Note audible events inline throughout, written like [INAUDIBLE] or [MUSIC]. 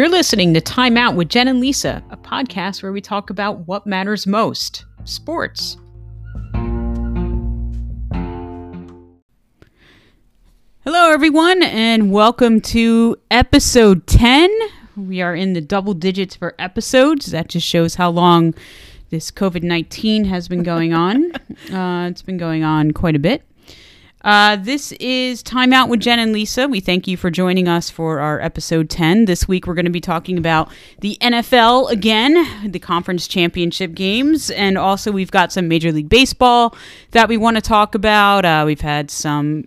You're listening to Time Out with Jen and Lisa, a podcast where we talk about what matters most sports. Hello, everyone, and welcome to episode 10. We are in the double digits for episodes. That just shows how long this COVID 19 has been going on. [LAUGHS] uh, it's been going on quite a bit. Uh, this is Time Out with Jen and Lisa. We thank you for joining us for our episode 10. This week we're going to be talking about the NFL again, the conference championship games, and also we've got some Major League Baseball that we want to talk about. Uh, we've had some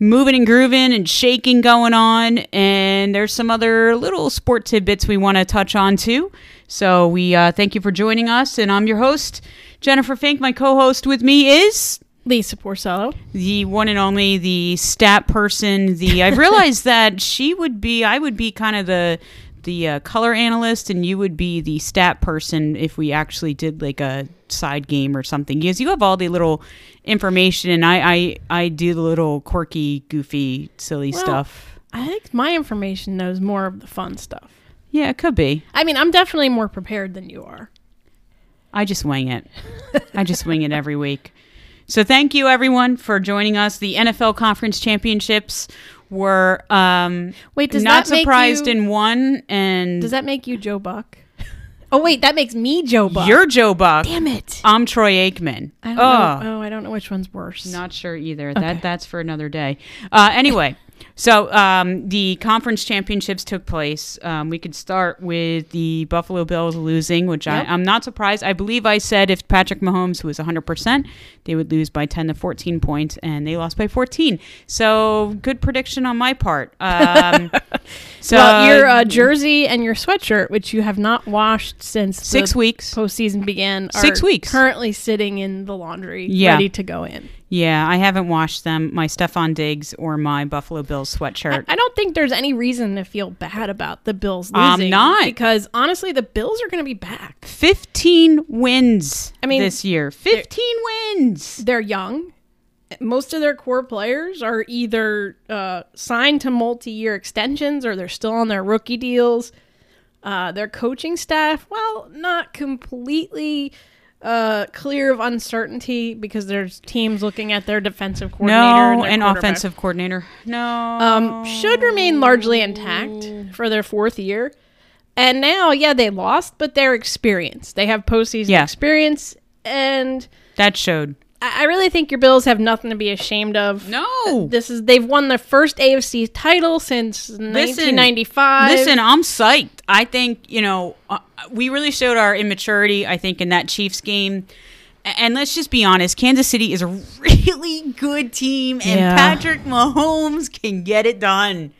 moving and grooving and shaking going on, and there's some other little sport tidbits we want to touch on too. So we uh, thank you for joining us, and I'm your host, Jennifer Fink. My co host with me is. Lisa Porcello. The one and only, the stat person. The I've [LAUGHS] realized that she would be, I would be kind of the the uh, color analyst, and you would be the stat person if we actually did like a side game or something. Because you have all the little information, and I I, I do the little quirky, goofy, silly Well, stuff. I think my information knows more of the fun stuff. Yeah, it could be. I mean, I'm definitely more prepared than you are. I just wing it. I just wing it every week. So thank you everyone for joining us. The NFL Conference Championships were um, Wait, does not that make surprised you, in one, and Does that make you Joe Buck? oh wait, that makes me Joe Buck. you're Joe Buck. Damn it. I'm Troy Aikman. I don't oh, know. Oh, I don't know which one's worse. not sure either. Okay. That that's for another day. Uh, anyway, so um, the conference championships took place. Um, we could start with the Buffalo Bills losing, which Yep. I, I'm not surprised. I believe I said if Patrick Mahomes was 100, percent they would lose by 10 to 14 points, and they lost by 14. So good prediction on my part. Um, [LAUGHS] so well, your uh, jersey and your sweatshirt, which you have not washed since six the weeks. postseason began, are Six weeks. currently sitting in the laundry, Yeah. ready to go in. Yeah, I haven't washed them. My Stefon Diggs or my Buffalo Bills sweatshirt. I don't think there's any reason to feel bad about the Bills I'm not. because honestly, the Bills are going to be back. 15 wins I mean, this year 15 wins they're young. Most of their core players are either uh, signed to multi-year extensions or they're still on their rookie deals. Uh, their coaching staff, well, not completely uh, clear of uncertainty because there's teams looking at their defensive coordinator and, no their an offensive coordinator no um, should remain largely intact for their fourth year. And now, yeah, they lost, but they're experienced. They have postseason Yeah. experience, and that showed I really think your Bills have nothing to be ashamed of. no This is they've won their first AFC title since 1995. listen i'm psyched i think you know uh, we really showed our immaturity i think in that chiefs game and let's just be honest kansas city is a [LAUGHS] really good team and Yeah. patrick mahomes can get it done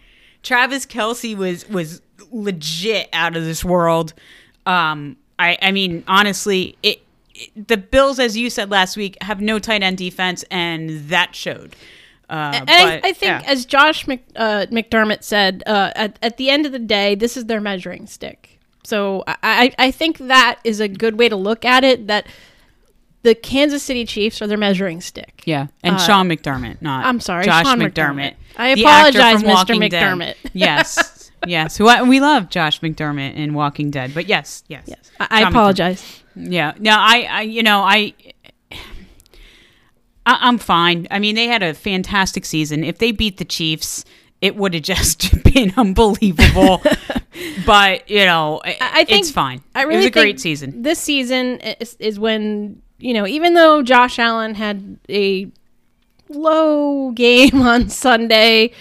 travis kelce was was legit out of this world um i i mean honestly it- the Bills, as you said last week, have no tight end defense, and that showed. Uh, and I, but, I think, yeah. as Josh Mc, uh, McDermott said, uh, at, at the end of the day, this is their measuring stick. So I, I, I think that is a good way to look at it. That the Kansas City Chiefs are their measuring stick. yeah, and uh, Sean McDermott, not I'm sorry, Josh Sean McDermott. McDermott. I apologize, Mr. McDermott. [LAUGHS] yes, yes, who I, we love Josh McDermott in Walking Dead, but yes, yes, Yes, I, I apologize. Yeah, no, I, I, you know, I, [SIGHS] I, I'm fine. I mean, they had a fantastic season. If they beat the Chiefs, it would have [LAUGHS] just been unbelievable. [LAUGHS] but you know, I, I think- it's fine. I it really was a great season. This season is, is when you know, even though Josh Allen had a low game [LAUGHS] on Sunday,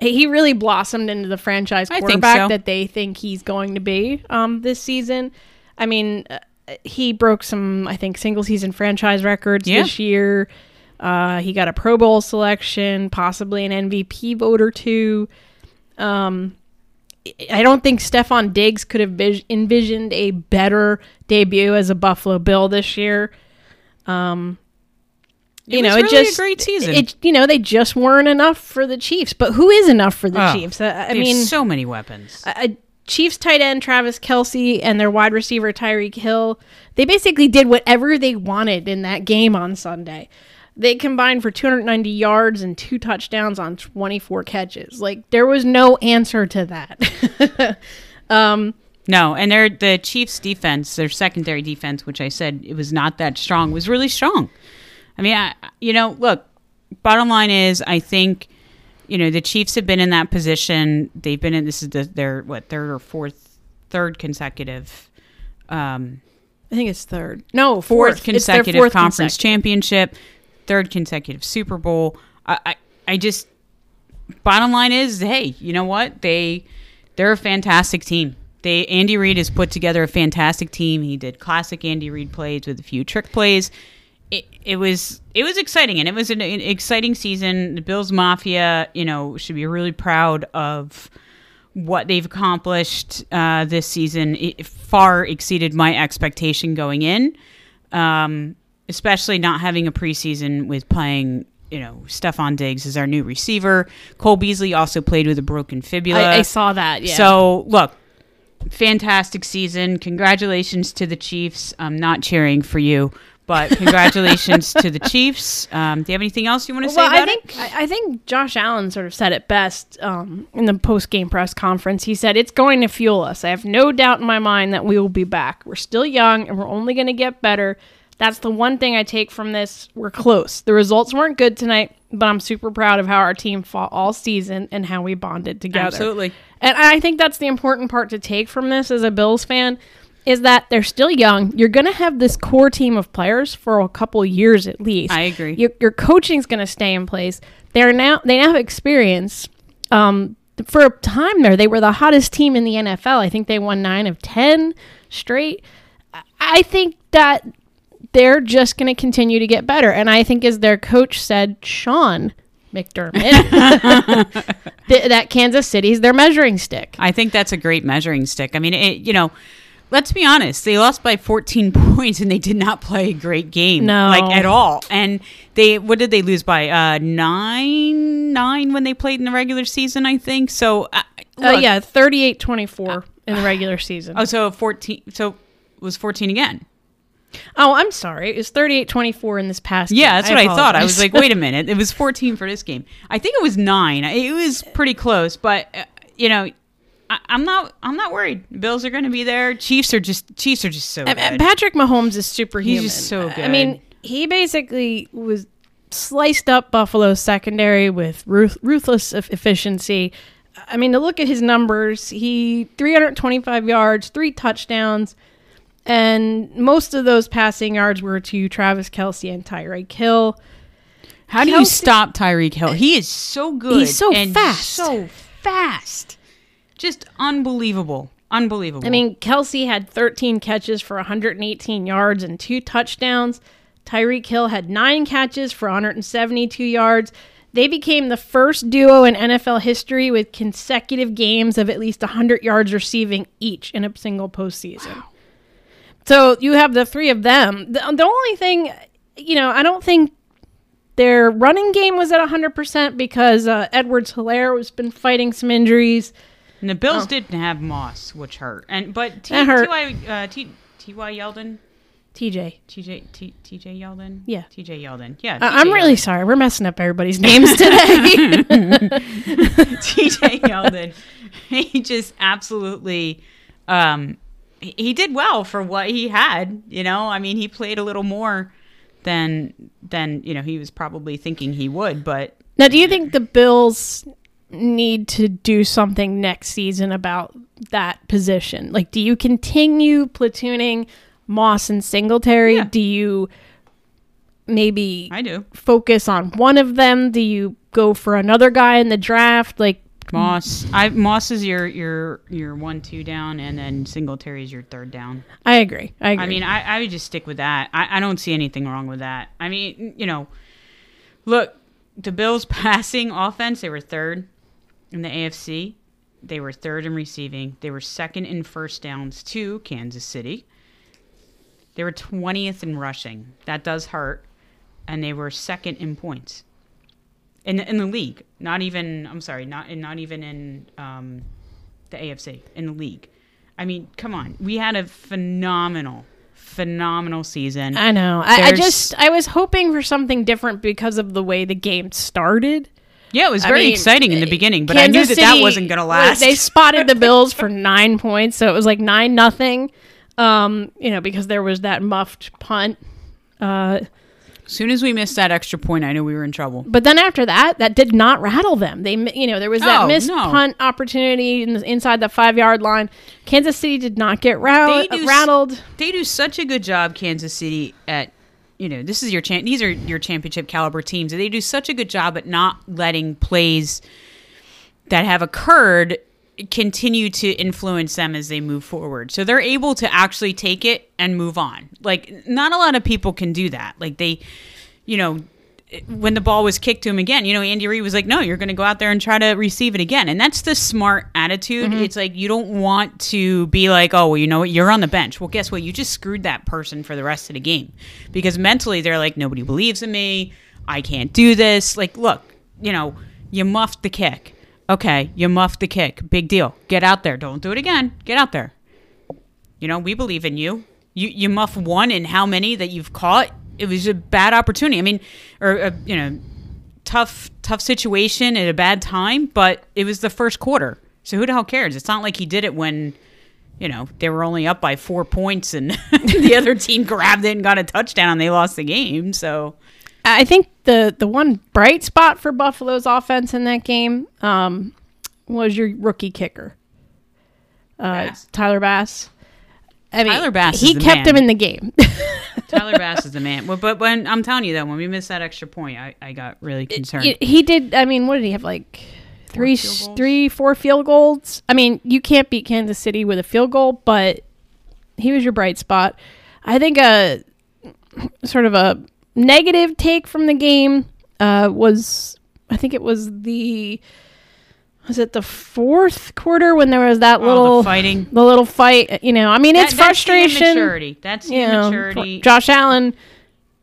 he really blossomed into the franchise quarterback so. that they think he's going to be um, this season. I mean, uh, he broke some, I think, single season franchise records Yeah. this year. Uh, he got a Pro Bowl selection, possibly an MVP vote or two. Um, I don't think Stefon Diggs could have vis- envisioned a better debut as a Buffalo Bill this year. Um, It you was know, it really a just great season. It you know they just weren't enough for the Chiefs, but who is enough for the Oh, Chiefs? I, I mean, so many weapons. a a Chiefs tight end Travis Kelce and their wide receiver Tyreek Hill, they basically did whatever they wanted in that game on Sunday. They combined for 290 yards and two touchdowns on 24 catches. Like there was no answer to that. [LAUGHS] Um, No, and their the Chiefs' defense, their secondary defense, which I said it was not that strong, was really strong. I mean, I, you know, look. Bottom line is, I think, you know, the Chiefs have been in that position. They've been in this is the, their what third or fourth, third consecutive, um, I think it's third. No, fourth fourth, consecutive fourth conference consecutive. championship, third consecutive Super Bowl. I, I, I just bottom line is, hey, you know what? They they're a fantastic team. They Andy Reid has put together a fantastic team. He did classic Andy Reid plays with a few trick plays. It, it was it was exciting and it was an, an exciting season. The Bills Mafia, you know, should be really proud of what they've accomplished uh, this season. It far exceeded my expectation going in, um, especially not having a preseason with playing. You know, Stefon Diggs is our new receiver. Cole Beasley also played with a broken fibula. I, I saw that. Yeah. So look, fantastic season. Congratulations to the Chiefs. I'm not cheering for you, but congratulations to the Chiefs. Um, do you have anything else you want to say well, I think it? I I think Josh Allen sort of said it best um, in the post game press conference. He said, "It's going to fuel us. I have no doubt in my mind that we will be back. We're still young, and we're only going to get better. That's the one thing I take from this. We're close. The results weren't good tonight, but I'm super proud of how our team fought all season and how we bonded together. Absolutely. And I think that's the important part to take from this as a Bills fan is that they're still young. You're going to have this core team of players for a couple years at least. I agree. Your, your coaching's going to stay in place. They're now they now have experience. Um, for a time there, they were the hottest team in the NFL. I think they won nine of ten straight. I- think that they're just going to continue to get better. And I think, as their coach said, Sean McDermott, [LAUGHS] [LAUGHS] th- that Kansas City's their measuring stick. I think that's a great measuring stick. I mean, it, you know, let's be honest. They lost by 14 [LAUGHS] points and they did not play a great game. No. Like at all. And they, what did they lose by? Uh, nine, nine when they played in the regular season, I think. So, uh, Oh look- yeah, 38-24 in the regular season. Oh, so 14, so it was 14 again. Oh, I'm sorry. It was 38-24 in this past Yeah, game. that's what I, thought. I was like, wait a [LAUGHS] minute. It was 14 for this game. I think it was nine. It was pretty close, but uh, you know, I, I'm not. I'm not worried. Bills are going to be there. Chiefs are just. Chiefs are just so good. Patrick Mahomes is superhuman. He's just so good. I mean, he basically was sliced up Buffalo's secondary with ruth- ruthless efficiency. I mean, to look at his numbers, he 325 yards, three touchdowns, and most of those passing yards were to Travis Kelce and Tyreek Hill. How do you stop Tyreek Hill? He is so good. He's so fast. So fast. Just unbelievable. Unbelievable. I mean, Kelce had 13 catches for 118 yards and two touchdowns. Tyreek Hill had nine catches for 172 yards. They became the first duo in NFL history with consecutive games of at least 100 yards receiving each in a single postseason. So you have the three of them. The, the only thing, you know, I don't think their running game was at 100% because uh, Edwards-Helaire has been fighting some injuries. And the Bills didn't have Moss, which hurt. And but T- That hurt. T.Y. Uh, T- T.Y. Yeldon, TJ. T.J. T- T.J. Yeldon, Yeah. T.J. Yeldon, yeah. I'm really Yeldon. sorry. We're messing up everybody's [LAUGHS] names today. [LAUGHS] TJ Yeldon. He just absolutely um he he did well for what he had, you know? I mean, he played a little more than than, you know, he was probably thinking he would, but now, do you think the Bills need to do something next season about that position? Like, do you continue platooning Moss and Singletary? Yeah. Do you maybe I do. focus on one of them? Do you go for another guy in the draft? Like, Moss, I Moss is your your your one two down, and then Singletary is your third down. I agree. I agree. I mean, I, I would just stick with that. I, I don't see anything wrong with that. I mean, you know, look, the Bills' [LAUGHS] passing offense, they were third in the AFC. They were third in receiving. They were second in first downs to Kansas City. They were 20th in rushing. That does hurt. And they were second in points in the, in the league. Not even, I'm sorry, not not even in um, the AFC, in the league. I mean, come on. We had a phenomenal, phenomenal season. I know. I, I just I was hoping for something different because of the way the game started. Yeah, it was I very mean, exciting in the beginning, but I knew Kansas that that wasn't going to last. They [LAUGHS] spotted the Bills for nine points, so it was like nine nothing. Um, you know, because there was that muffed punt. Uh, as soon as we missed that extra point, I knew we were in trouble. but then after that, that did not rattle them. They, you know, there was that Oh, missed no. punt opportunity in the, inside the five yard line. Kansas City did not get ra- They do rattled. They do such a good job, Kansas City, at you know this is your champ. These are your championship caliber teams. They do such a good job at not letting plays that have occurred continue to influence them as they move forward. So they're able to actually take it and move on. Like not a lot of people can do that. Like they, you know, when the ball was kicked to him again, you know, Andy Reid was like, "No, you're going to go out there and try to receive it again." And that's the smart attitude. Mm-hmm. It's like you don't want to be like, "Oh, well, you know what? You're on the bench." Well, guess what? You just screwed that person for the rest of the game because mentally they're like, "Nobody believes in me. I can't do this." Like, look, you know, you muffed the kick. Okay, you muffed the kick. Big deal. Get out there. Don't do it again. Get out there. You know, we believe in you. You you muff one in how many that you've caught? It was a bad opportunity. I mean, or a, you know, tough tough situation at a bad time, but it was the first quarter. So who the hell cares? It's not like he did it when you know they were only up by four points and [LAUGHS] the other team grabbed it and got a touchdown and they lost the game. So I think the the one bright spot for Buffalo's offense in that game um, was your rookie kicker, uh, Bass. Tyler Bass. I mean, Tyler Bass He kept man. him in the game. [LAUGHS] Tyler Bass is the man. Well, But when I'm telling you though, when we missed that extra point, I, I got really concerned. he, he did. I mean, what did he have? Like three, field goals? four field goals. I mean, you can't beat Kansas City with a field goal, but he was your bright spot. I think a sort of a negative take from the game uh, was, I think it was the. Was it the fourth quarter when there was that Oh, little the fighting. the little fight? You know, I mean, it's That- that's the frustration. immaturity. That's the you know. Josh Allen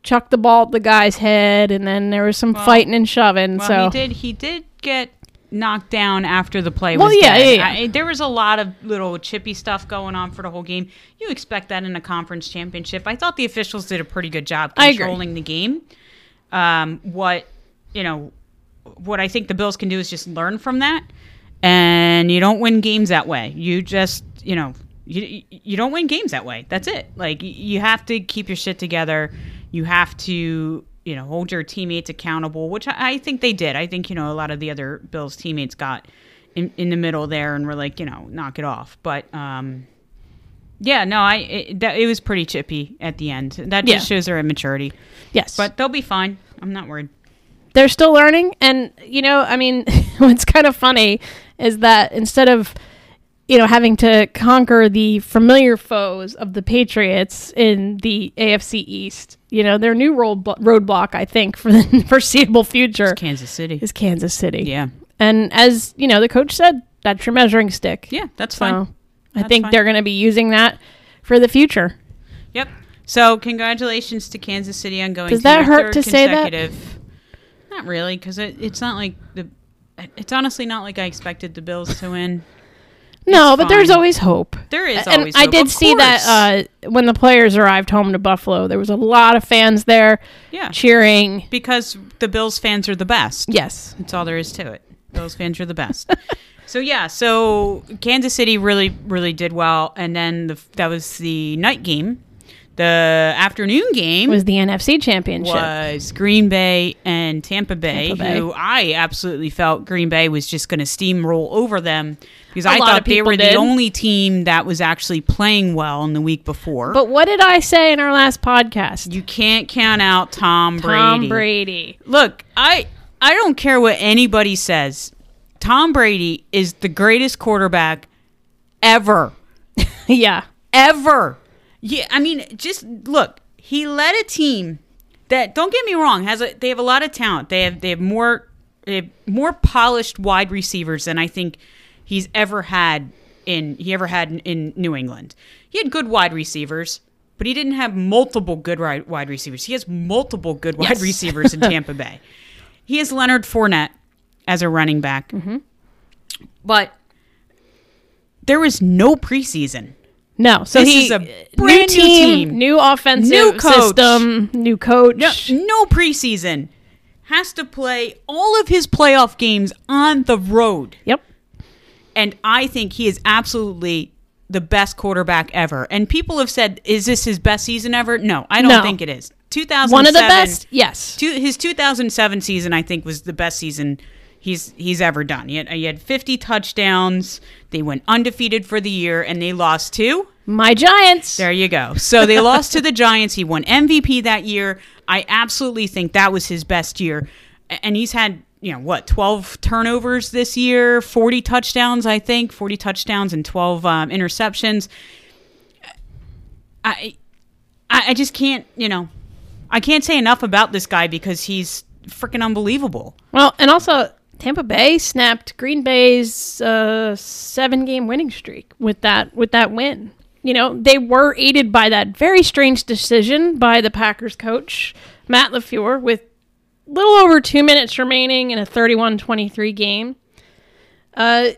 chucked the ball at the guy's head, and then there was some Well- fighting and shoving. Well, so he did. He did get knocked down after the play Well, was yeah, yeah, yeah. I, there was a lot of little chippy stuff going on for the whole game. You expect that in a conference championship. I thought the officials did a pretty good job controlling the game. Um, what you know, what I think the Bills can do is just learn from that, and you don't win games that way. You just you know. You, you don't win games that way. That's it. Like you have to keep your shit together. You have to you know hold your teammates accountable, which I, I think they did. I think you know a lot of the other Bills teammates got in, in the middle there and were like you know knock it off. But um, yeah, no, I it, that, it was pretty chippy at the end. That just Yeah. shows their immaturity. yes, But they'll be fine. I'm not worried. they're still learning, and you know, I mean, [LAUGHS] what's kind of funny is that instead of you know having to conquer the familiar foes of the Patriots in the AFC East, you know, their new road roadblock, I think, for the [LAUGHS] foreseeable future Kansas City. is Kansas City. Yeah, And as you know, the coach said, that's your measuring stick. yeah, that's So fine. I That's think fine. they're going to be using that for the future. Yep. So congratulations to Kansas City on going. Does to that hurt third to say that? Not really, because it, it's not like the. It's honestly not like I expected the Bills to win. [LAUGHS] No, It's but there's always hope. There is and. I hope. did see that uh, when the players arrived home to Buffalo, there was a lot of fans there yeah, cheering. because the Bills fans are the best. Yes. That's all there is to it. Bills fans are the best. [LAUGHS] so yeah, so Kansas City really, really did well, and then the, that was the night game. The afternoon game was the NFC Championship. was Green Bay and Tampa Bay, Tampa Bay. who I absolutely felt Green Bay was just going to steamroll over them because A I thought they were did. the only team that was actually playing well in the week before. But what did I say in our last podcast? you can't count out Tom Brady. Tom Brady. Look, I I don't care what anybody says. Tom Brady is the greatest quarterback ever. [LAUGHS] yeah. Ever. Yeah, I mean, just look, he led a team that don't get me wrong, has a they have a lot of talent. They have they have more they have more polished wide receivers than I think he's ever had in he ever had in, in New England. He had good wide receivers, but he didn't have multiple good wide receivers. He has multiple good wide receivers in Tampa Bay. [LAUGHS] He has Leonard Fournette as a running back, mm-hmm. but there was no preseason. No. So This he is a uh, new brand new team, team. new offensive New coach. system, new coach. No, no preseason. has to play all of his playoff games on the road. Yep. And I think he is absolutely the best quarterback ever. And people have said, is this his best season ever? No, I don't No. think it is. 2007, One of the best. Yes. Two, his 2007 season, I think, was the best season he's he's ever done. He had, he had 50 touchdowns. They went undefeated for the year, and they lost to. My Giants. There you go. So they [LAUGHS] lost to the Giants. He won MVP that year. I absolutely think that was his best year. And he's had, you know, what, 12 turnovers this year, 40 touchdowns, I think, 40 touchdowns and 12 um, interceptions. I, I I just can't, you know, I can't say enough about this guy because he's freaking unbelievable. Well, and also Tampa Bay snapped Green Bay's uh, seven-game winning streak with that with that win. You know, they were aided by that very strange decision by the Packers coach Matt Lafleur with little over two minutes remaining in a 31-23 game. Uh,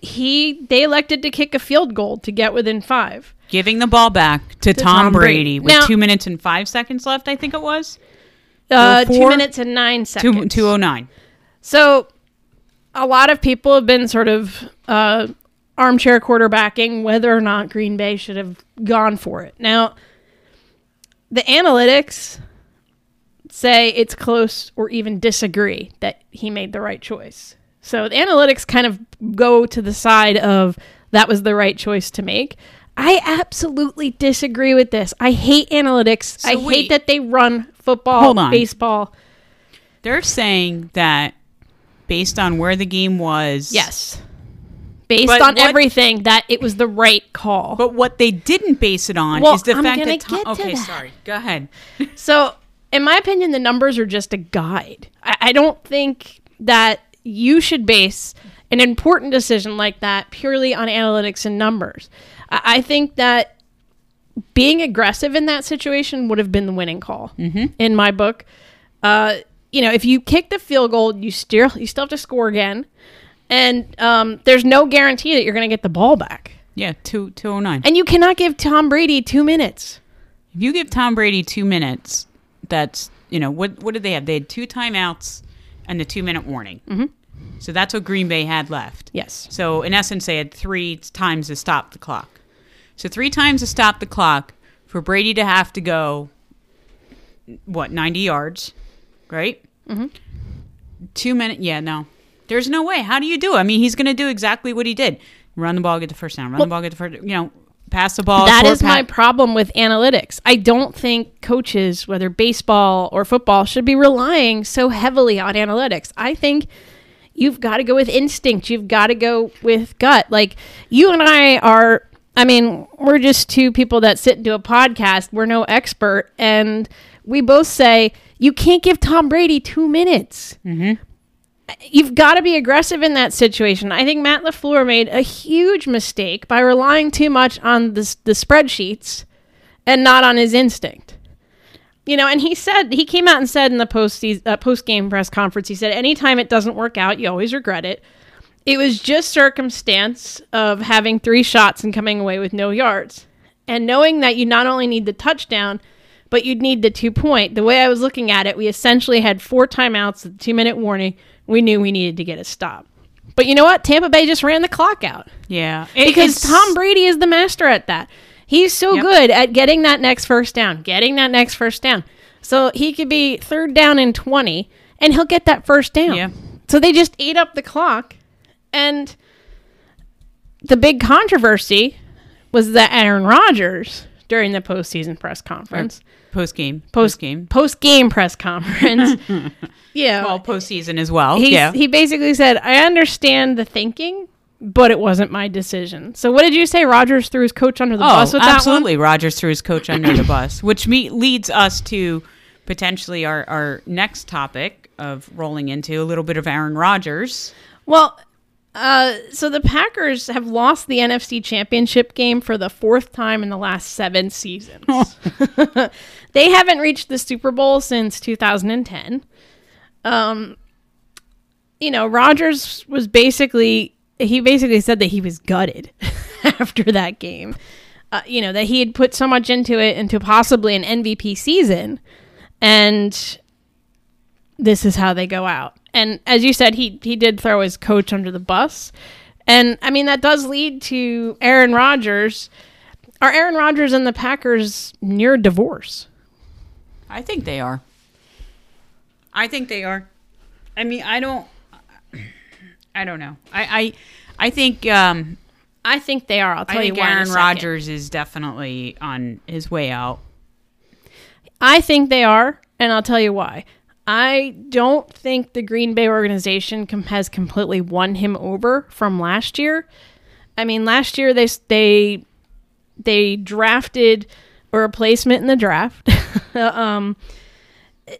he they elected to kick a field goal to get within five. Giving the ball back to, Tom, Tom Brady, Brady. with Now- two minutes and five seconds left, I think it was. Uh, two minutes and nine seconds. Two, 209. So, a lot of people have been sort of uh, armchair quarterbacking whether or not Green Bay should have gone for it. Now, the analytics say it's close or even disagree that he made the right choice. So, the analytics kind of go to the side of that was the right choice to make. I absolutely disagree with this. I hate analytics. I wait. hate that they run football, baseball. They're saying that based on where the game was. Yes. Based But on what- everything, that it was the right call. But what they didn't base it on Well, is the I'm fact that Tom. get to Okay, that. sorry. Go ahead. [LAUGHS] so, in my opinion, the numbers are just a guide. I, I don't think that you should base an important decision like that purely on analytics and numbers. I, I think that being aggressive in that situation would have been the winning call in my book. Uh, you know, if you kick the field goal, you still you still have to score again, and um, there's no guarantee that you're going to get the ball back. Yeah, two two oh nine. And you cannot give Tom Brady two minutes. If you give Tom Brady two minutes, that's you know what what did they have? They had two timeouts and the two minute warning. Mm-hmm. So that's what Green Bay had left. Yes. So in essence, they had three times to stop the clock. So three times to stop the clock for Brady to have to go, what ninety yards, right? Mm-hmm. Two minute. Yeah, no, there's no way. How do you do? it? I mean, he's going to do exactly what he did: run the ball, get the first down, run the ball, get the first. You know, pass the ball. That is my problem with analytics. I don't think coaches, whether baseball or football, should be relying so heavily on analytics. I think you've got to go with instinct. You've got to go with gut. Like you and I are, I mean, we're just two people that sit and do a podcast. We're no expert. And we both say you can't give Tom Brady two minutes. You've got to be aggressive in that situation. I think Matt LaFleur made a huge mistake by relying too much on the, the spreadsheets and not on his instinct. You know, and he said he came out and said in the post uh, post game press conference, he said, "Anytime it doesn't work out, you always regret it." It was just circumstance of having three shots and coming away with no yards, and knowing that you not only need the touchdown, but you'd need the two point. The way I was looking at it, we essentially had four timeouts, the two minute warning. We knew we needed to get a stop. But you know what? Tampa Bay just ran the clock out Yeah, because Tom Brady is the master at that. He's so Yep. good at getting that next first down, getting that next first down. So he could be third down and 20 and he'll get that first down. Yeah. So they just ate up the clock and the big controversy was that Aaron Rodgers during the postseason press conference, post game, post post game, post game press conference, [LAUGHS] yeah, well, postseason as well. he yeah, he basically said, "I understand the thinking, but it wasn't my decision." So what did you say? Rodgers threw his coach under the oh, bus with absolutely. Rodgers threw his coach under the bus, which me- leads us to potentially our our next topic of rolling into a little bit of Aaron Rodgers. Well, uh, so the Packers have lost the NFC Championship game for the fourth time in the last seven seasons. [LAUGHS] they haven't reached the Super Bowl since 2010. Um, you know, Rodgers was basically he basically said that he was gutted [LAUGHS] after that game. Uh, you know that he had put so much into it into possibly an MVP season, and this is how they go out. And as you said, he he did throw his coach under the bus. And I mean that does lead to Aaron Rodgers. Are Aaron Rodgers and the Packers near divorce? I think they are. I think they are. I mean, I don't. I don't know. I I, I think um, I think they are. I'll I tell you think why. Aaron. Rodgers is definitely on his way out. I think they are, and I'll tell you why. I don't think the Green Bay organization com- has completely won him over from last year. I mean, last year they they they drafted a replacement in the draft. [LAUGHS] um,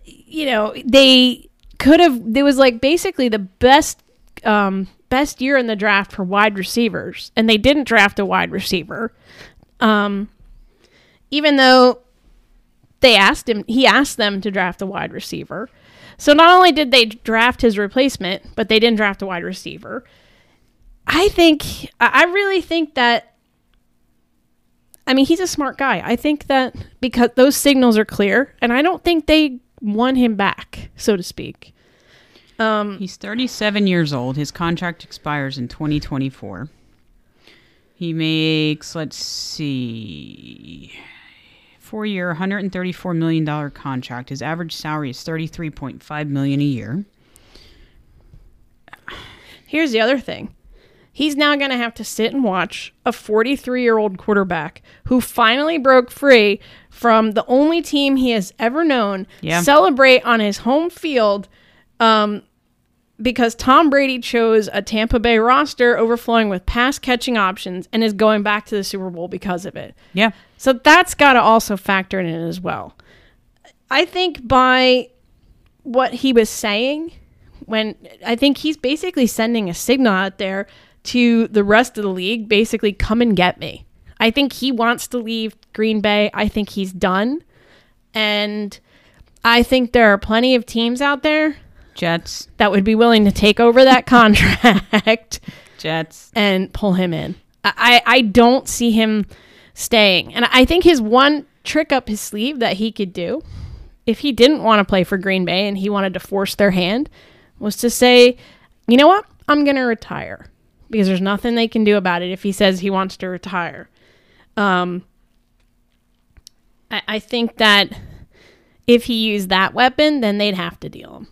you know, they could have. There was like basically the best um, best year in the draft for wide receivers, and they didn't draft a wide receiver. Um, even though they asked him he asked them to draft a wide receiver so not only did they draft his replacement but they didn't draft a wide receiver i think i really think that i mean he's a smart guy i think that because those signals are clear and i don't think they won him back so to speak um He's 37 years old. His contract expires in 2024. He makes, let's see, four year, 134 million dollar contract. His average salary is 33.5 million a year. Here's the other thing. He's now going to have to sit and watch a 43 year old quarterback who finally broke free from the only team he has ever known Yeah. celebrate on his home field um, because Tom Brady chose a Tampa Bay roster overflowing with pass catching options and is going back to the Super Bowl because of it. Yeah. So that's got to also factor in as well. I think by what he was saying, when I think he's basically sending a signal out there to the rest of the league basically, come and get me. I think he wants to leave Green Bay. I think he's done. And I think there are plenty of teams out there Jets. that would be willing to take over that [LAUGHS] contract Jets. and pull him in. I, I don't see him staying. And I think his one trick up his sleeve that he could do, if he didn't want to play for Green Bay and he wanted to force their hand, was to say, you know what? I'm going to retire. Because there's nothing they can do about it if he says he wants to retire. Um, I, I think that if he used that weapon, then they'd have to deal him.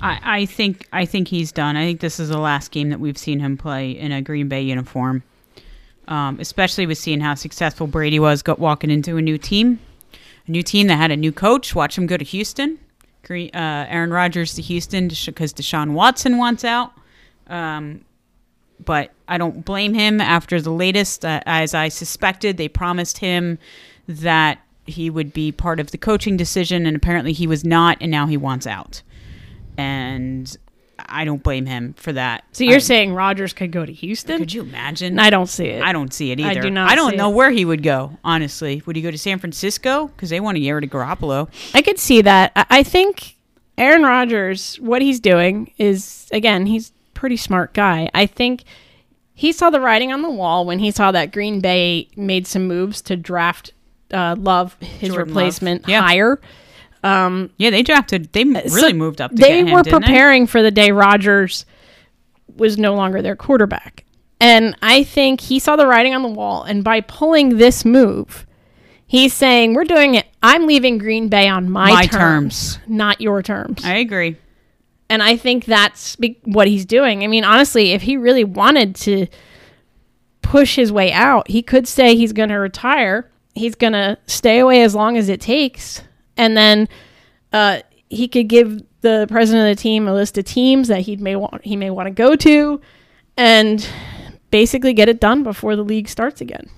I, I think I think he's done. I think this is the last game that we've seen him play in a Green Bay uniform. Um, especially with seeing how successful Brady was go, walking into a new team, a new team that had a new coach. Watch him go to Houston. Uh, Aaron Rodgers to Houston because Deshaun Watson wants out. Um, but I don't blame him after the latest. Uh, as I suspected, they promised him that he would be part of the coaching decision, and apparently he was not, and now he wants out. And I don't blame him for that. So you're I- saying Rodgers could go to Houston? Could you imagine? I don't see it. I don't see it either. I do not I don't know it. where he would go. Honestly, would he go to San Francisco because they want to get rid of Garoppolo? I could see that. I, think Aaron Rodgers, what he's doing is, again, he's a pretty smart guy. I think he saw the writing on the wall when he saw that Green Bay made some moves to draft uh, Love, his Jordan Love. replacement, Yeah. higher. Um, yeah, they drafted. They m- So really moved up. To they get him, were didn't they? preparing for the day Rodgers was no longer their quarterback. And I think he saw the writing on the wall. And by pulling this move, he's saying, We're doing it. I'm leaving Green Bay on my, My terms, not your terms. I agree. and I think that's be- what he's doing. I mean, honestly, if he really wanted to push his way out, he could say he's going to retire. He's going to stay away as long as it takes. And then uh, he could give the president of the team a list of teams that he may want he may want to go to and basically get it done before the league starts again.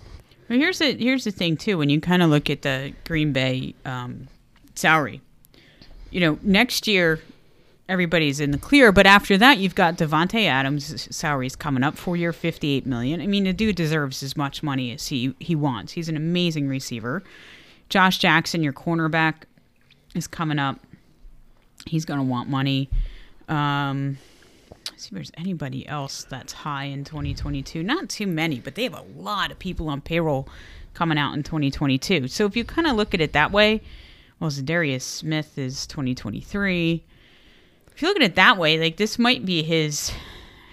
Well, here's the here's the thing too. When you kind of look at the Green Bay um, salary, you know, next year everybody's in the clear, but after that, you've got Davante Adams' salaries coming up, four year, fifty eight million. I mean, the dude deserves as much money as he he wants. He's an amazing receiver. Josh Jackson, your cornerback, is coming up. He's gonna want money. Um, see if there's anybody else that's high in 2022. Not too many, but they have a lot of people on payroll coming out in 2022. So if you kind of look at it that way, Well, Darius Smith is 2023. If you look at it that way, like this might be his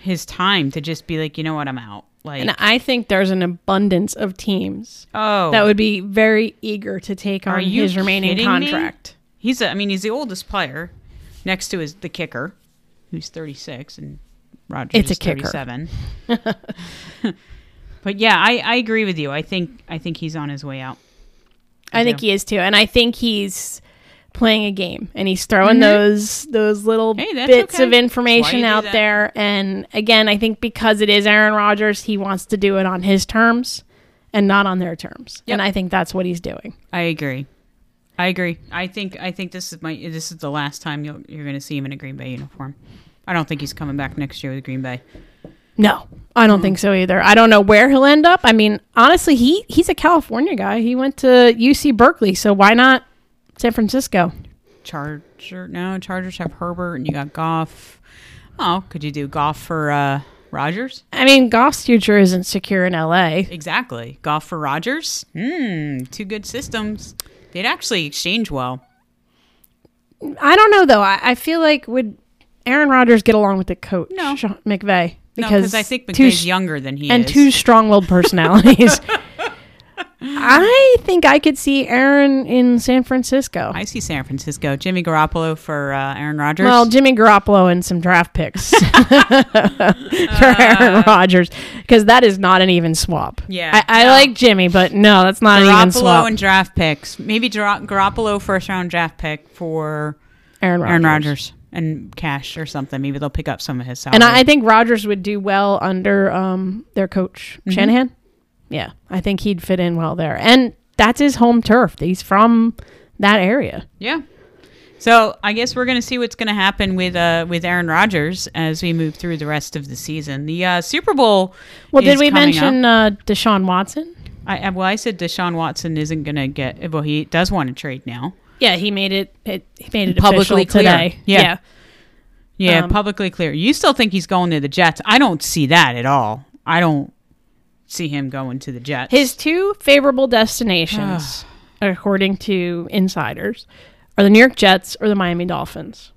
his time to just be like, you know what, I'm out. Like, And I think there's an abundance of teams oh, that would be very eager to take on his remaining kidding me? He's. A, I mean, he's the oldest player, next to his the kicker, who's 36, and Rodgers It's a is kicker. 37. [LAUGHS] but yeah, I, I agree with you. I think I think he's on his way out. I think he is too, and I think he's playing a game and he's throwing those those little Mm-hmm. Hey, bits okay. of information out there. And again, I think because it is Aaron Rodgers, he wants to do it on his terms and not on their terms. Yep. And I think that's what he's doing. I agree. I agree. I think I think this is my this is the last time you'll, you're going to see him in a Green Bay uniform. I don't think he's coming back next year with Green Bay. No, I don't think so either. I don't know where he'll end up. I mean, honestly, he he's a California guy. He went to UC Berkeley, so why not San Francisco? Charger, no, Chargers have Herbert, and you got Goff. Oh, could you do Goff for uh, Rodgers? I mean, Goff's future isn't secure in LA. Exactly, Goff for Rodgers. Hmm, two good systems. They'd actually exchange well. I don't know though. I, I feel like would Aaron Rodgers get along with the coach, No. Sean McVay? No, because I think McVay's younger than he is and is. two strong-willed personalities. [LAUGHS] I think I could see Aaron in San Francisco. I see San Francisco. Jimmy Garoppolo for uh, Aaron Rodgers. well, Jimmy Garoppolo and some draft picks [LAUGHS] for Aaron Rodgers because that is not an even swap. Uh. Yeah, I, I no. like Jimmy, but no, that's not an even swap. Garoppolo and draft picks. Maybe Gar- Garoppolo first round draft pick for Aaron Rodgers. Aaron Rodgers and cash or something. Maybe they'll pick up some of his salary. And I, I think Rodgers would do well under um, their coach Mm-hmm. Shanahan. Yeah, I think he'd fit in well there, and that's his home turf. He's from that area. yeah. So I guess we're gonna see what's gonna happen with uh with Aaron Rodgers as we move through the rest of the season. The uh, Super Bowl. Well, did we mention uh, Deshaun Watson? I, I well, I said Deshaun Watson isn't gonna get. Well, he does want to trade now. Yeah, he made it. it he made it Publicly clear. today. Yeah. Yeah, Um, publicly clear. You still think he's going to the Jets? I don't see that at all. I don't see him going to the Jets. His two favorable destinations, [SIGHS] according to insiders, are the New York Jets or the Miami Dolphins.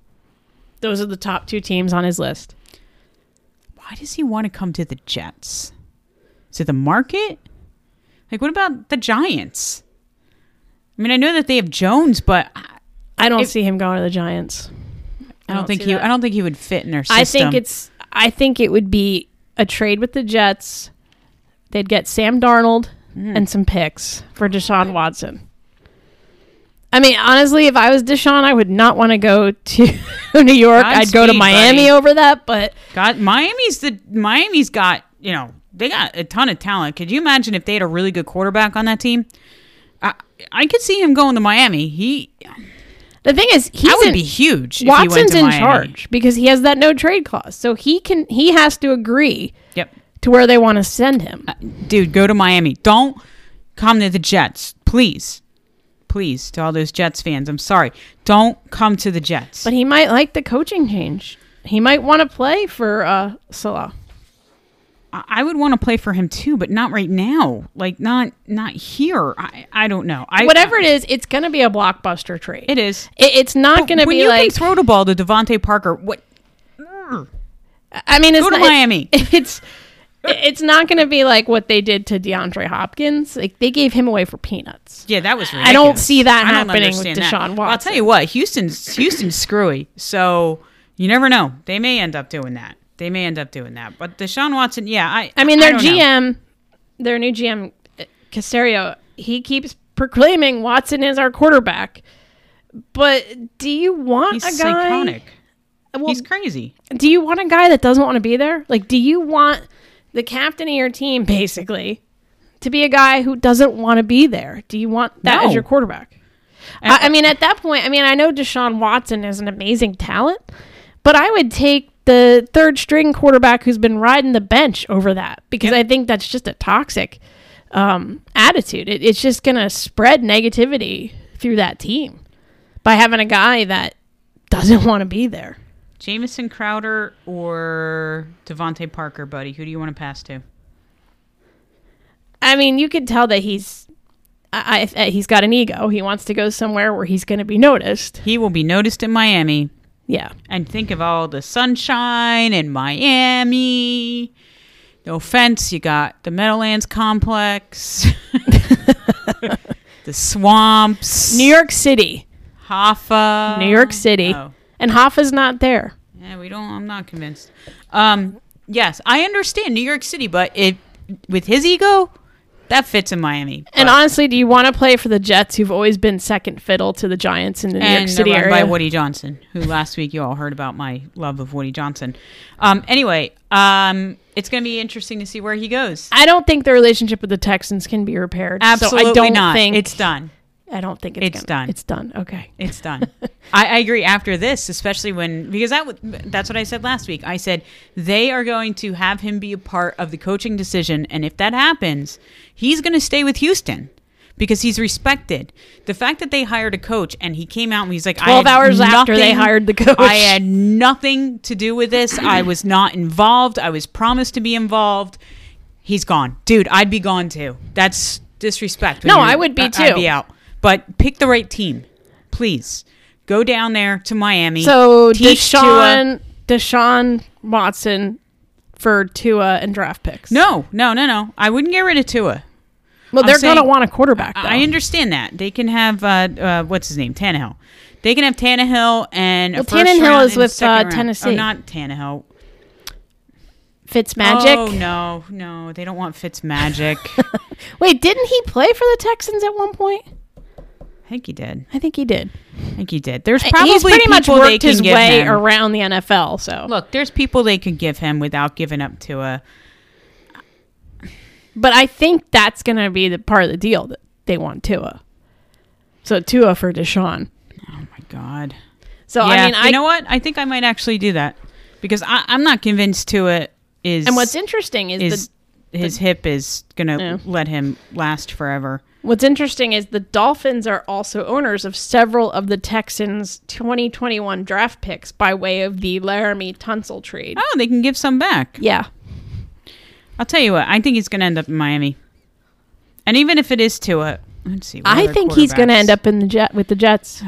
Those are the top two teams on his list. why does he want to come to the Jets? Is it the market? Like, what about the Giants? I mean, I know that they have Jones, but I I don't If- see him going to the Giants. I don't, think see he. that. I don't think he would fit in their system. I think it's. I think it would be a trade with the Jets. They'd get Sam Darnold Hmm. and some picks for Deshaun Watson. I mean, honestly, if I was Deshaun, I would not want to go to [LAUGHS] New York. I'd go to Miami buddy. over that. But God, Miami's the Miami's got you know they got a ton of talent. Could you imagine if they had a really good quarterback on that team? I I could see him going to Miami. He the thing is, he's that would be huge. if he went Watson's to in Miami. charge because he has that no trade clause, so he can he has to agree to where they want to send him. dude, go to Miami. Don't come to the Jets, please, please. To all those Jets fans, I'm sorry. Don't come to the Jets. But he might like the coaching change. He might want to play for uh, Salah. I would want to play for him too, but not right now. Like not not here. I I don't know. I Whatever it is, it's going to be a blockbuster trade. it is. It, it's not going to when be you like. can throw the ball to DeVante Parker, what? I mean, it's Go to not, it- Miami. [LAUGHS] It's it's not going to be like what they did to DeAndre Hopkins. Like they gave him away for peanuts. Yeah, that was. Ridiculous. I don't see that I happening with. Deshaun Well, I'll tell you what, Houston's Houston's screwy. So you never know. They may end up doing that. They may end up doing that. But Deshaun Watson, yeah, I. I mean, their know. GM, their new GM, uh, Caserio, he keeps proclaiming Watson is our quarterback. But do you want He's a guy? psychotic. Well, He's crazy. do you want a guy that doesn't want to be there? Like, do you want the captain of your team, basically, to be a guy who doesn't want to be there? Do you want that No. as your quarterback? I, I mean, at that point, I mean, I know Deshaun Watson is an amazing talent, but I would take the third string quarterback who's been riding the bench over that because I think that's just a toxic um, attitude. It, it's just going to spread negativity through that team by having a guy that doesn't want to be there. Jamison Crowder or DeVante Parker, buddy. Who do you want to pass to? I mean, you could tell that he's I, I, uh, he's got an ego. He wants to go somewhere where he's going to be noticed. He will be noticed in Miami. Yeah. And think of all the sunshine in Miami. No offense, you got the Meadowlands complex, [LAUGHS] the swamps, New York City. Hoffa, New York City. Oh. And Hoffa's not there. Yeah, we don't. I'm not convinced. Um, yes, I understand New York City, but it with his ego, that fits in Miami. And honestly, do you want to play for the Jets, who've always been second fiddle to the Giants in the New and York City area? by Woody Johnson, who last week you all heard about my love of Woody Johnson. Um, anyway, um, it's going to be interesting to see where he goes. I don't think the relationship with the Texans can be repaired. Absolutely so I don't not. Think, it's done. I don't think it's, it's gonna- done. It's done. Okay. It's done. [LAUGHS] I, I agree. After this, especially when because that w- that's what I said last week. I said they are going to have him be a part of the coaching decision, and if that happens, he's going to stay with Houston because he's respected. The fact that they hired a coach and he came out and he's like, 12 had hours after they hired the coach. I had nothing to do with this. I [CLEARS THROAT] was not involved. I was promised to be involved. He's gone, dude. I'd be gone too. That's disrespect. No, I would be too. I'd be out. But pick the right team, please. Go down there to Miami. So Deshaun, Deshaun Watson for Tua and draft picks. No, no, no, no. I wouldn't get rid of Tua. well, I'm they're gonna want a quarterback. Though. I understand that they can have uh, uh, what's his name, Tannehill. They can have Tannehill and a Well, Tannehill is with, uh. Tennessee. Oh, not Tannehill. Fitzmagic. Oh no, no, they don't want Fitzmagic. [LAUGHS] Wait, didn't he play for the Texans at one point? I think he did. I think he did. I think he did. There's probably He's pretty much worked his way him. around the NFL. So, Look, there's people they could give him without giving up to a. but I think that's gonna be the part of the deal that they want Tua. So Tua for Deshaun. Oh my god. So yeah, I mean, you I know what? I think I might actually do that because I, I'm not convinced to is. and what's interesting is, is his hip is gonna Yeah. let him last forever. What's interesting is the Dolphins are also owners of several of the Texans' 2021 draft picks by way of the Laremy Tunsil trade. Oh, they can give some back. Yeah, I'll tell you what. I think he's gonna end up in Miami, and even if it is Tua, let's see. I think he's going to end up in the jet with the Jets.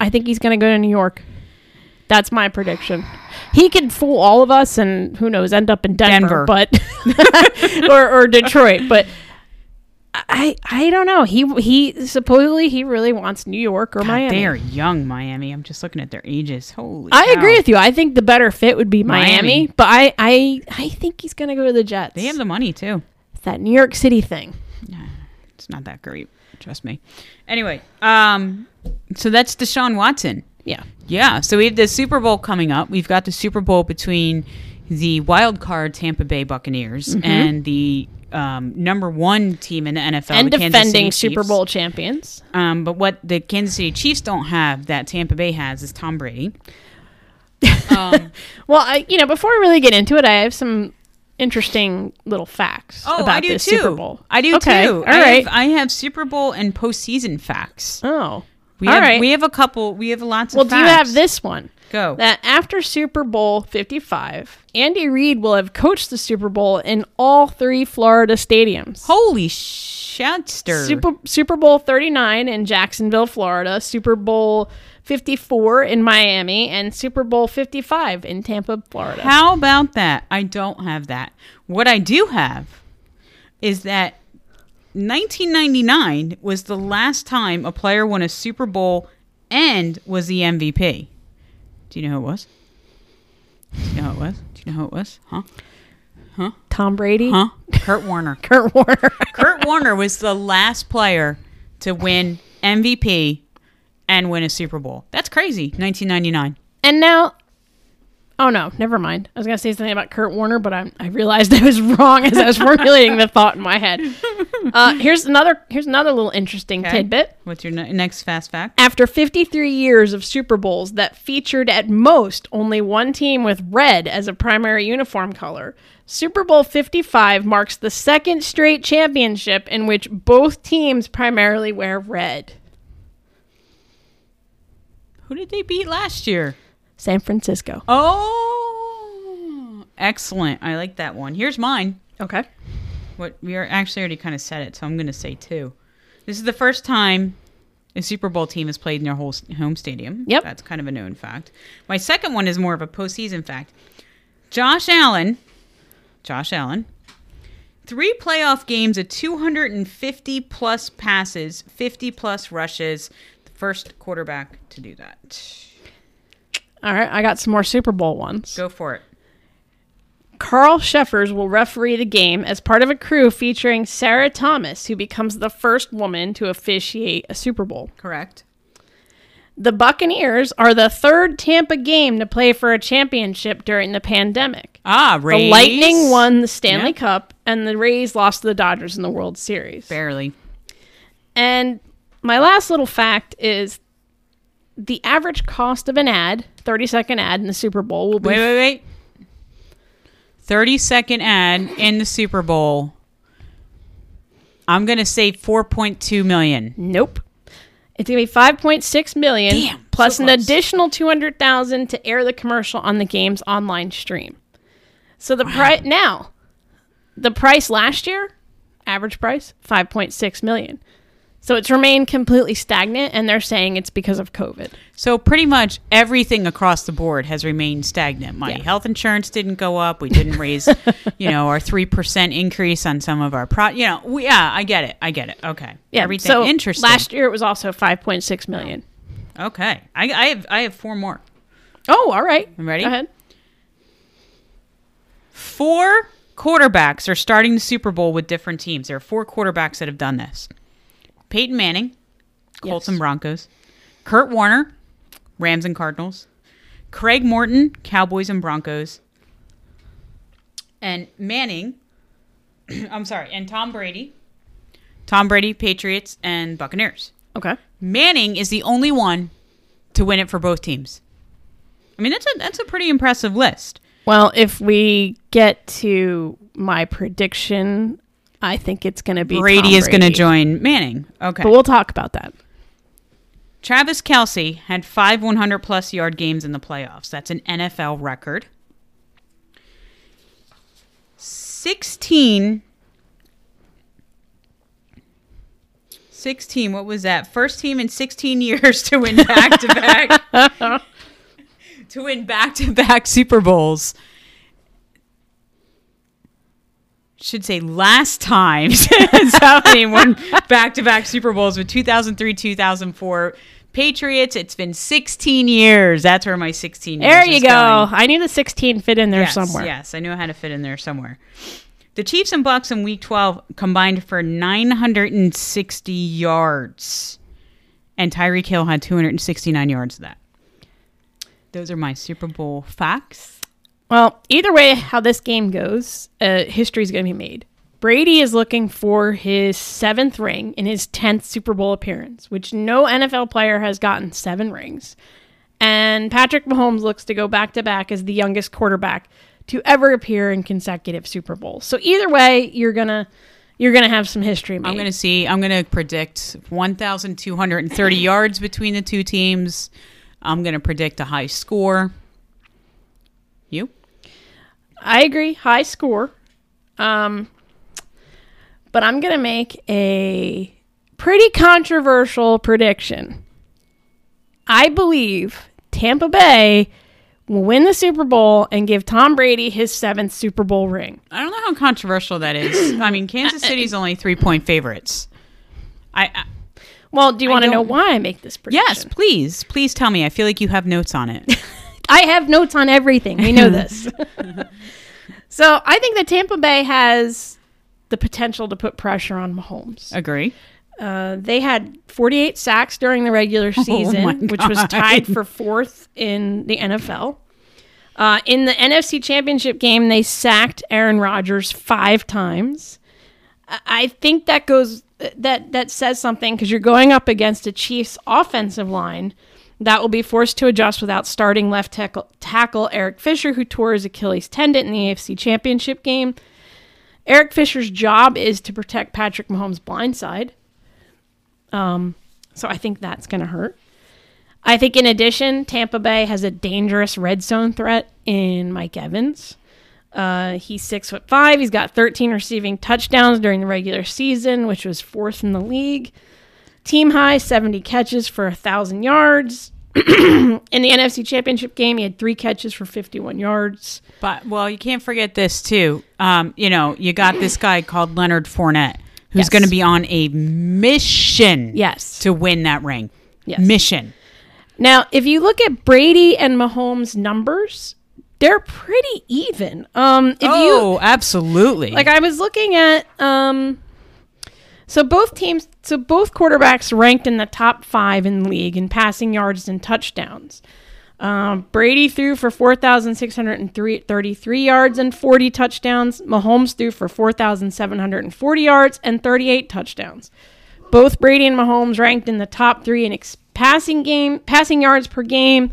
I think he's going to go to New York. That's my prediction. He could fool all of us, and who knows, end up in Denver, Denver. but [LAUGHS] or, or Detroit. But I I don't know. He he supposedly he really wants New York or God, Miami. They are young, Miami. I'm just looking at their ages. Holy. I cow. agree with you. I think the better fit would be Miami, Miami. but I I I think he's going to go to the Jets. They have the money too. It's that New York City thing. It's not that great. Trust me. Anyway, um, so that's Deshaun Watson. Yeah. Yeah. So we have the Super Bowl coming up. We've got the Super Bowl between the wild card Tampa Bay Buccaneers Mm-hmm. and the um, number one team in the NFL, and the defending City Super Bowl champions. Um, but what the Kansas City Chiefs don't have that Tampa Bay has is Tom Brady. Um, [LAUGHS] Well, I you know before we really get into it, I have some interesting little facts oh, about I do this too. Super Bowl. I do Okay, too. All I right. Have, I have Super Bowl and postseason facts. oh, We all have right. we have a couple. We have lots well, of. Well, do you have this one? Go. That after Super Bowl 55, Andy Reid will have coached the Super Bowl in all three Florida stadiums. Holy shitster! Super Super Bowl 39 in Jacksonville, Florida, Super Bowl 54 in Miami, and Super Bowl 55 in Tampa, Florida. How about that? I don't have that. What I do have is that 1999 was the last time a player won a Super Bowl and was the MVP. Do you know who it was? Do you know who it was? Do you know who it was? Huh? Huh? Tom Brady, Huh? [LAUGHS] Kurt Warner. Kurt Warner. [LAUGHS] Kurt Warner was the last player to win MVP and win a Super Bowl. That's crazy. 1999. And now, oh no, never mind. I was gonna say something about Kurt Warner, but I, I realized [LAUGHS] I was wrong as I was formulating the thought in my head. [LAUGHS] Uh, here's another here's another little interesting Okay. tidbit. What's your ne- next fast fact? After 53 years of Super Bowls that featured at most only one team with red as a primary uniform color, Super Bowl 55 marks the second straight championship in which both teams primarily wear red. Who did they beat last year? San Francisco. Oh, excellent. I like that one. Here's mine. Okay. What we are actually already kind of said it, so I'm going to say two. This is the first time a Super Bowl team has played in their whole home stadium. Yep. That's kind of a known fact. My second one is more of a postseason fact. Josh Allen, Josh Allen, three playoff games at 250 plus passes, 50 plus rushes. The first quarterback to do that. All right, I got some more Super Bowl ones. Go for it. Carl Cheffers will referee the game as part of a crew featuring Sarah Thomas, who becomes the first woman to officiate a Super Bowl. Correct. The Buccaneers are the third Tampa game to play for a championship during the pandemic. Ah, Rays. The Lightning won the Stanley. Cup, and the Rays lost to the Dodgers in the World Series. Barely. And my last little fact is the average cost of an ad, 30 second ad in the Super Bowl will be Wait, wait, wait. 30 second ad in the Super Bowl. I'm going to say 4.2 million. Nope. It's gonna be five point six million Damn, plus so an additional two hundred thousand to air the commercial on the game's online stream. So the price now, the price last year, average price five point six million. So it's remained completely stagnant, and they're saying it's because of COVID. So pretty much everything across the board has remained stagnant. My Yeah. health insurance didn't go up. We didn't raise, [LAUGHS] you know, our 3% increase on some of our pro, you know, we, yeah, I get it. I get it. Okay. Yeah, Everything so interesting. Last year it was also five point six million. okay. I, I have I have four more. Oh, all right. I'm ready? Go ahead. Four quarterbacks are starting the Super Bowl with different teams. There are four quarterbacks that have done this. Peyton Manning, Colts Yes. and Broncos. Kurt Warner, Rams and Cardinals. Craig Morton, Cowboys and Broncos. And Manning, [CLEARS THROAT] I'm sorry, and Tom Brady. Tom Brady, Patriots and Buccaneers. Okay. Manning is the only one to win it for both teams. I mean, that's a that's a pretty impressive list. Well, if we get to my prediction, I think it's going to be Brady Tom is going to join Manning. Okay. But we'll talk about that. Travis Kelce had five 100 plus yard games in the playoffs. That's an NFL record. 16. 16. What was that? First team in 16 [LAUGHS] years to win back to back. [LAUGHS] To win back to back Super Bowls. Should say last time [LAUGHS] somebody won back to back Super Bowls with 2003, 2004 Patriots. It's been 16 years. That's where my 16 years There you go. going. I knew the 16 fit in there yes, somewhere. Yes, I knew how to fit in there somewhere. The Chiefs and Bucs in Week 12 combined for 960 yards, and Tyreek Hill had 269 yards of that. Those are my Super Bowl facts. Well, either way, how this game goes, uh, history is going to be made. Brady is looking for his seventh ring in his 10th Super Bowl appearance, which no NFL player has gotten seven rings. And Patrick Mahomes looks to go back to back as the youngest quarterback to ever appear in consecutive Super Bowls. So either way, you're gonna you're gonna have some history made. I'm going to see, I'm going to predict 1,230 [LAUGHS] yards between the two teams. I'm going to predict a high score. You? I agree, high score. Um, but I'm gonna make a pretty controversial prediction. I believe Tampa Bay will win the Super Bowl and give Tom Brady his seventh Super Bowl ring. I don't know how controversial that is. I mean, Kansas City's only three point favorites. I, I Well, do you want to know why I make this prediction? yes, please, please tell me. I feel like you have notes on it. [LAUGHS] I have notes on everything. We know [LAUGHS] this. [LAUGHS] so I think that Tampa Bay has the potential to put pressure on Mahomes. Agree. Uh, they had 48 sacks during the regular [LAUGHS] season, Oh which was tied for fourth in the NFL. Uh, in the NFC Championship game, they sacked Aaron Rodgers five times. I- I think that goes that that says something because you're going up against a Chiefs offensive line that will be forced to adjust without starting left tackle, tackle Eric Fisher, who tore his Achilles tendon in the AFC Championship game. Eric Fisher's job is to protect Patrick Mahomes' blind side. Um, so I think that's going to hurt. I think in addition, Tampa Bay has a dangerous red zone threat in Mike Evans. Uh, he's six foot five. He's got 13 receiving touchdowns during the regular season, which was fourth in the league. Team high 70 catches for a thousand yards. [CLEARS THROAT] in the NFC Championship game, he had three catches for 51 yards. But well, you can't forget this too. Um, you know, you got this guy called Leonard Fournette, who's Yes. going to be on a mission. Yes. to win that ring. Yes. Mission. Now, if you look at Brady and Mahomes' numbers, they're pretty even. Um, if you oh, absolutely. like, I was looking at um, so both teams, so both quarterbacks ranked in the top five in the league in passing yards and touchdowns. Um, Brady threw for 4,633 yards and 40 touchdowns. Mahomes threw for 4,740 yards and 38 touchdowns. Both Brady and Mahomes ranked in the top three in ex- passing game, passing yards per game.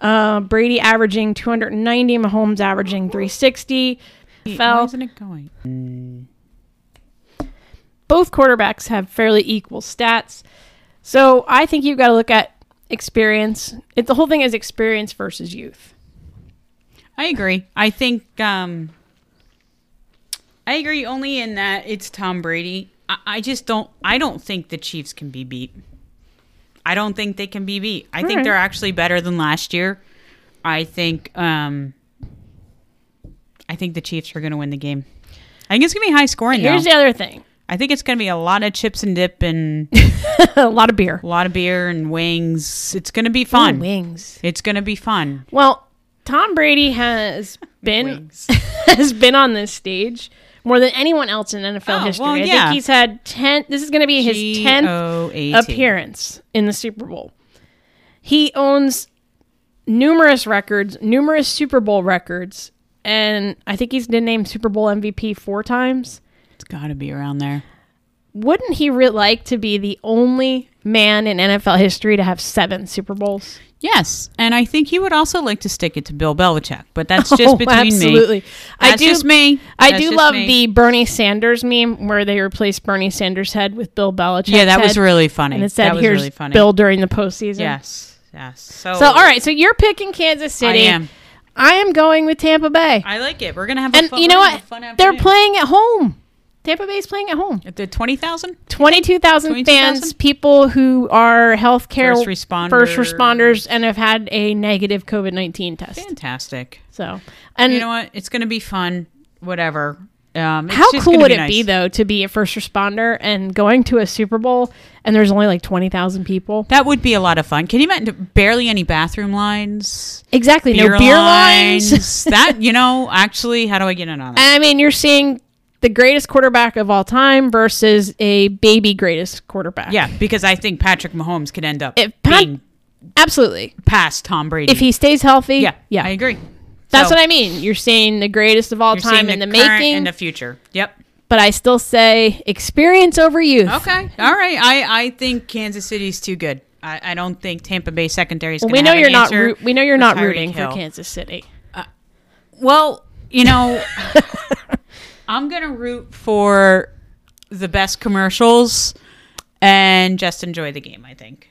Uh, Brady averaging 290, Mahomes averaging 360. Why Fell. isn't it going? Both quarterbacks have fairly equal stats. So I think you've got to look at experience. It, the whole thing is experience versus youth. I agree. I think um, I agree only in that it's Tom Brady. I, I just don't. I don't think the Chiefs can be beat. I don't think they can be beat. I think Alright. they're actually better than last year. I think. Um, I think the Chiefs are going to win the game. I think it's going to be high scoring. Though. Here's the other thing: I think it's going to be a lot of chips and dip and [LAUGHS] a lot of beer, a lot of beer and wings. It's going to be fun. Ooh, wings. It's going to be fun. Well, Tom Brady has [LAUGHS] been [LAUGHS] has been on this stage more than anyone else in NFL Oh, history. well, I think he's had ten. This is going to be his tenth appearance in the Super Bowl. He owns numerous records, numerous Super Bowl records, and I think he's been named Super Bowl MVP four times. It's got to be around there. Wouldn't he re- like to be the only man in NFL history to have seven Super Bowls? Yes, and I think he would also like to stick it to Bill Belichick, but that's just [LAUGHS] Oh, between absolutely. me. I That's do. just me. I do love me. the Bernie Sanders meme where they replaced Bernie Sanders' head with Bill Belichick. Yeah, that was really funny. and it said, that was "Here's really funny. Bill during the postseason." Yes, yes. So, So all right, so you're picking Kansas City. I am. I am going with Tampa Bay. I like it. We're gonna have a and fun, you know what? fun They're playing at home. Tampa Bay's playing at home. at the twenty thousand. 22,000 22,000? fans, people who are healthcare First responders. first responders and have had a negative COVID-19 test. Fantastic. So, and You know what? It's gonna be fun. Whatever. Um, it's how cool would it be though to be a first responder and going to a Super Bowl and there's only like 20,000 people? That would be a lot of fun. Can you imagine? Barely any bathroom lines. Exactly. no beer lines. that [LAUGHS] you know, actually, how do I get in on that? I mean, you're seeing the greatest quarterback of all time versus a baby greatest quarterback. Yeah, because I think Patrick Mahomes could end up If Pat- being Absolutely. past Tom Brady. If he stays healthy, yeah, yeah. I agree. That's So, what I mean. You're saying the greatest of all time in the, current making, and the future. Yep. but I still say experience over youth. Okay. All right. I I think Kansas City's too good. I, I don't think Tampa Bay secondary is. Well, we know you're not root, we know you're not Tyreek rooting Hill. for Kansas City. Uh, well, you know, [LAUGHS] I'm gonna root for the best commercials and just enjoy the game. I think.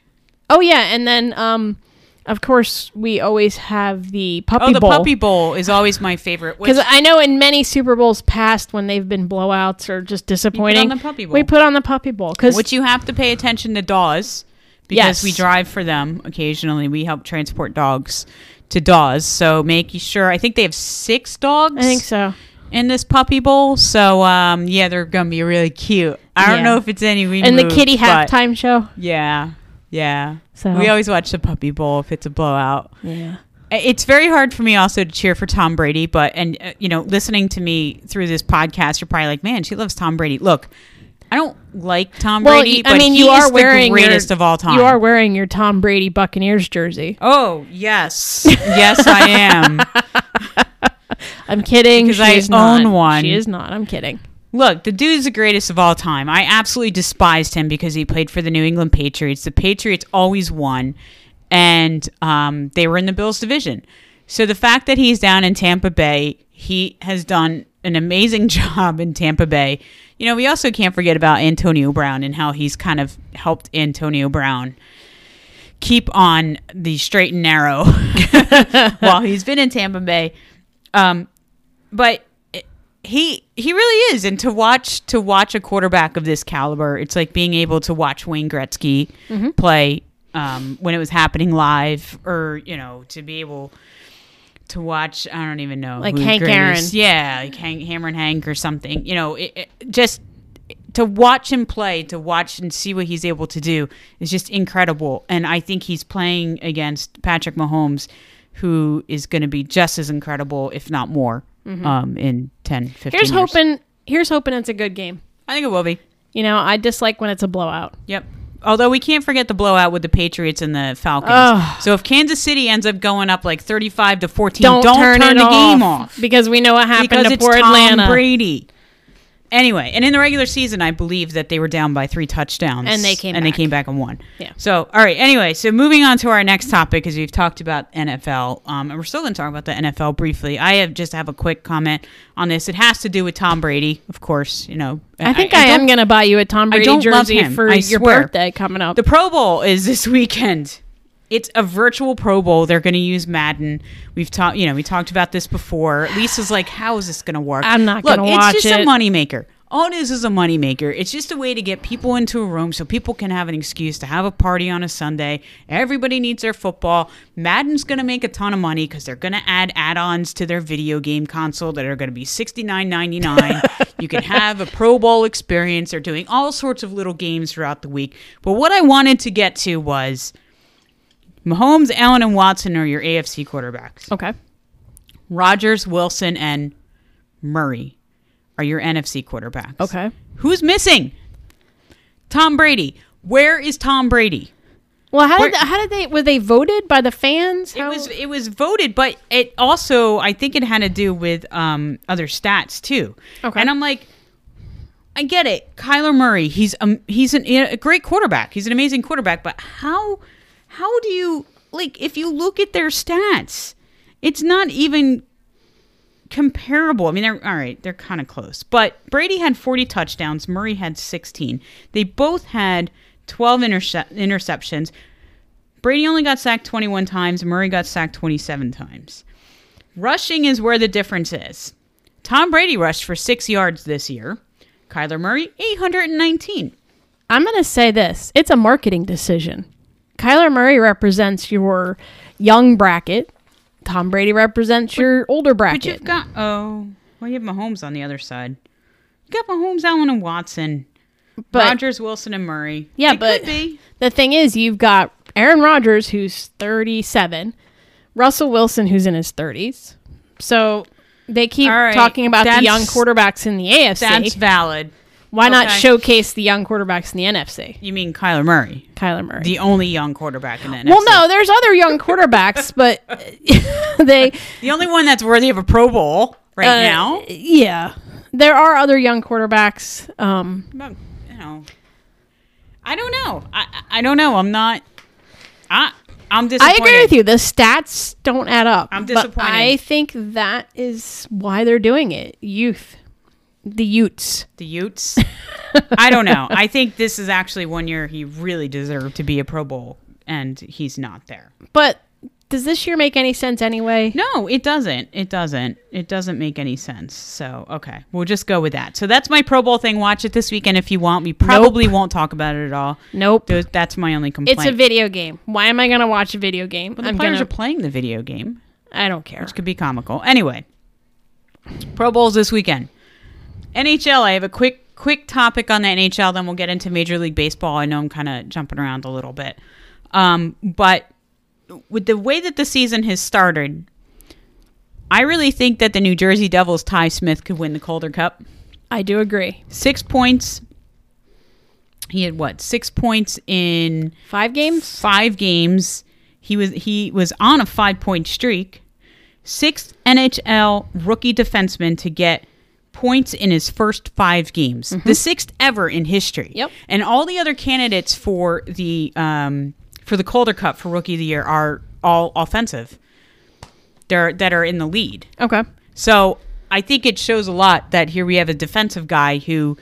Oh yeah, and then um of course we always have the puppy bowl. Oh, the bowl. Puppy Bowl is always my favorite. Because [LAUGHS] I know in many Super Bowls past when they've been blowouts or just disappointing, the Puppy Bowl. we put on the Puppy Bowl because which you have to pay attention to Dawes because Yes. we drive for them occasionally. We help transport dogs to Dawes, so making sure. I think they have six dogs. I think so. In this puppy bowl. So um, yeah, they're gonna be really cute. I don't know if it's any we And the kitty halftime show. Yeah, yeah. So We always watch the puppy bowl if it's a blowout. yeah. It's very hard for me also to cheer for Tom Brady, but and uh, you know, listening to me through this podcast, you're probably like, man, she loves Tom Brady. Look, I don't like Tom Well, Brady, I mean, you are the wearing greatest your, of all time. You are wearing your Tom Brady Buccaneers jersey. Oh yes, yes, I am. [LAUGHS] [LAUGHS] I'm kidding. Because she I is not. own one. She is not. I'm kidding. Look, the dude is the greatest of all time. I absolutely despised him because he played for the New England Patriots. The Patriots always won, and um, they were in the Bills division. So the fact that he's down in Tampa Bay, he has done an amazing [LAUGHS] job in Tampa Bay. You know, we also can't forget about Antonio Brown and how he's kind of helped Antonio Brown keep on the straight and narrow [LAUGHS] while he's been in Tampa Bay. Um, but he he really is, and to watch to watch a quarterback of this caliber, it's like being able to watch Wayne Gretzky Mm-hmm. play um, when it was happening live, or you know, to be able to watch. I don't even know, Like Hank greatest- yeah, like Hank, Hammer and Hank or something. You know, it, it, just to watch him play, to watch and see what he's able to do is just incredible. And I think he's playing against Patrick Mahomes, who is going to be just as incredible, if not more, um, in 10, 15 Mm-hmm. Here's years. hoping. Here's hoping it's a good game. I think it will be. You know, I dislike when it's a blowout. Yep. Although we can't forget the blowout with the Patriots and the Falcons. So if Kansas City ends up going up like 35 to 14, Don't, don't, turn, it the off, game off. because we know what happened because to it's poor Tom Atlanta. Brady. Anyway, and in the regular season, I believe that they were down by three touchdowns, And they came and back. they came back and won. Yeah. So, all right. Anyway, so moving on to our next topic, because we've talked about NFL, um, and we're still going to talk about the NFL briefly. I have just have a quick comment on this. It has to do with Tom Brady, of course. You know, I think I, am don't- going to buy you a Tom Brady jersey for I your swear. birthday coming up. The Pro Bowl is this weekend. It's a virtual Pro Bowl. They're going to use Madden. We've talked, you know, we talked about this before. Lisa's [SIGHS] like, "How is this going to work?" I'm not gonna watch it. it's just it. a moneymaker. All it is is a moneymaker. It's just a way to get people into a room so people can have an excuse to have a party on a Sunday. Everybody needs their football. Madden's going to make a ton of money because they're going to add add-ons to their video game console that are going to be $69.99. [LAUGHS] you can have a Pro Bowl experience. They're doing all sorts of little games throughout the week. But what I wanted to get to was Mahomes, Allen, and Watson are your AFC quarterbacks. okay. Rodgers, Wilson, and Murray are your NFC quarterbacks. Okay. Who's missing? Tom Brady. Where is Tom Brady? Well, how Where- did how did they were they voted by the fans? It was it was voted, but it also I think it had to do with um, other stats too. Okay. And I'm like, I get it, Kyler Murray. He's um he's an, a great quarterback. He's an amazing quarterback. But how how do you like if you look at their stats, it's not even comparable. I mean, they're all right. They're kind of close. But Brady had 40 touchdowns. Murray had 16. They both had 12 interce- interceptions. Brady only got sacked 21 times. Murray got sacked 27 times. Rushing is where the difference is. Tom Brady rushed for six yards this year. Kyler Murray, 819. I'm going to say this. It's a marketing decision. Kyler Murray represents your young bracket. Tom Brady represents your older bracket. But you've got, oh, well, you have Mahomes on the other side. You got Mahomes, Allen, and Watson. But- Rodgers, Wilson, and Murray. Yeah, It but- the thing is, you've got Aaron Rodgers, who's 37, Russell Wilson, who's in his 30s. So they keep right, talking about the young quarterbacks in the AFC. That's valid. Why not showcase the young quarterbacks in the NFC? You mean Kyler Murray, Kyler Murray. the only young quarterback in the NFC. well, no, there's other young quarterbacks, [LAUGHS] but [LAUGHS] they The only one that's worthy of a Pro Bowl right uh, now. Yeah, there are other young quarterbacks. Um, But, you know, I don't know. I I don't know. I'm not. I I'm disappointed. I agree with you. The stats don't add up. I'm disappointed. I think that is why they're doing it. Youth, the Utes. The Utes. I don't know. I think this is actually one year he really deserved to be a Pro Bowl, and he's not there. But does this year make any sense anyway? No, it doesn't. It doesn't. It doesn't make any sense. So, okay, we'll just go with that. So that's my Pro Bowl thing. Watch it this weekend if you want. We probably won't talk about it at all. Nope. That's my only complaint. It's a video game. Why am I going to watch a video game? Well, the I'm players gonna. are playing the video game, I don't care. which could be comical. Anyway, Pro Bowls this weekend. NHL. I have a quick quick topic on the NHL. Then we'll get into Major League Baseball. I know I'm kind of jumping around a little bit, um, but with the way that the season has started, I really think that the New Jersey Devils' Ty Smith could win the Calder Cup. I do agree. Six points. He had what? Six points in Five games. five games. He was he was on a five point streak. Sixth NHL rookie defenseman to get points in his first five games. The sixth ever in history. Yep. And all the other candidates for the um, for the Calder Cup for rookie of the year are all offensive. They're that are in the lead. Okay. So I think it shows a lot that here we have a defensive guy who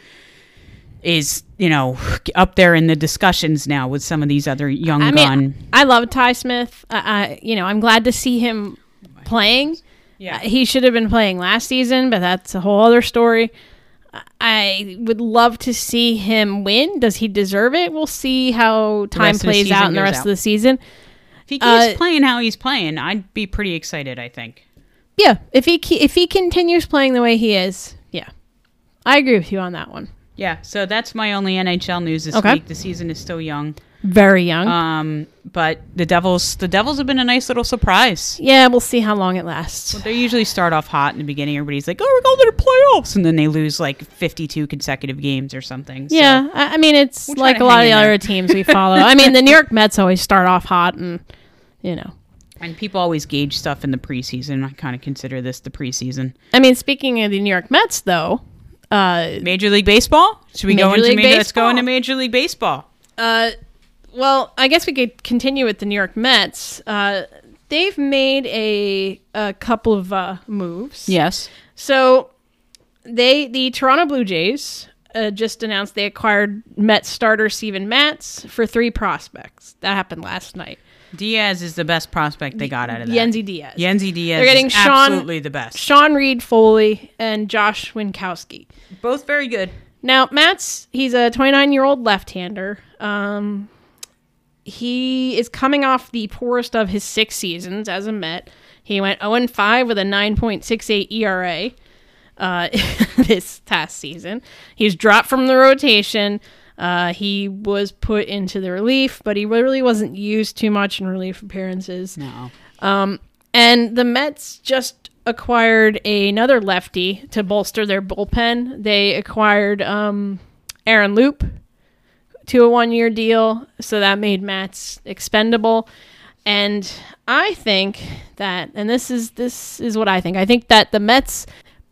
is, you know, up there in the discussions now with some of these other young I gun. mean, I love Ty Smith. I, I, you know, I'm glad to see him playing. Yeah. Uh, he should have been playing last season, but that's a whole other story. I would love to see him win. Does he deserve it? We'll see how time rest of the plays out in the rest out. of the season. If he keeps Uh, playing how he's playing, I'd be pretty excited. I think. Yeah, if he if he continues playing the way he is, yeah, I agree with you on that one. Yeah. So that's my only NHL news this Okay. week. The season is still young. Very young. Um, but the Devils, the Devils have been a nice little surprise. yeah, we'll see how long it lasts. They usually start off hot in the beginning. Everybody's like, "Oh, we're going to the playoffs," and then they lose like fifty-two consecutive games or something. So- Yeah, I, I mean it's We'll like a lot of the other teams we follow. I mean the New York Mets always start off hot, and you know. and people always gauge stuff in the preseason. I kind of consider this the preseason. I mean, speaking of the New York Mets, though, uh, Major League Baseball. Should we go into League Major? Let's go into Major League Baseball. uh, well, I guess we could continue with the New York Mets. Uh, they've made a a couple of uh, moves. Yes. So they the Toronto Blue Jays uh, just announced they acquired Mets starter Steven Matz for three prospects. That happened last night. Diaz is the best prospect they got out of that. Yennsy Diaz. Yennsy Diaz. They're getting is Sean- absolutely the best. Sean Reid-Foley and Josh Winkowski. Both very good. Now, Matz he's a 29 year old left hander. Um, he is coming off the poorest of his six seasons as a Met. He went 0 5 with a 9.68 ERA uh, [LAUGHS] this past season. He's dropped from the rotation. Uh, he was put into the relief, but he really wasn't used too much in relief appearances. No. Um, and the Mets just acquired another lefty to bolster their bullpen. They acquired um, Aaron Loup to a one year deal, so that made Matz expendable. And I think that, and this is this is what I think. I think that the Mets,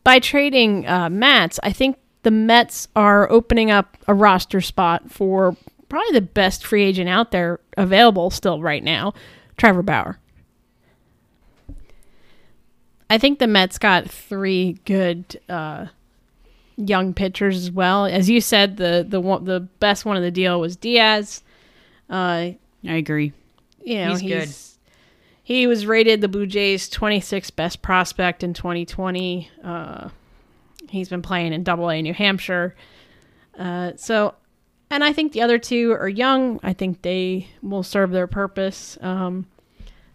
by trading uh, Matz, I think the Mets are opening up a roster spot for probably the best free agent out there available still right now, Trevor Bauer. I think the Mets got three good uh, young pitchers as well. As you said, the the one, the best one of the deal was Diaz. Uh, I agree. you know, He's he's, good. He was rated the Blue Jays 26th best prospect in 2020. Uh, he's been playing in Double A New Hampshire. Uh, so, and I think the other two are young. I think they will serve their purpose. Um,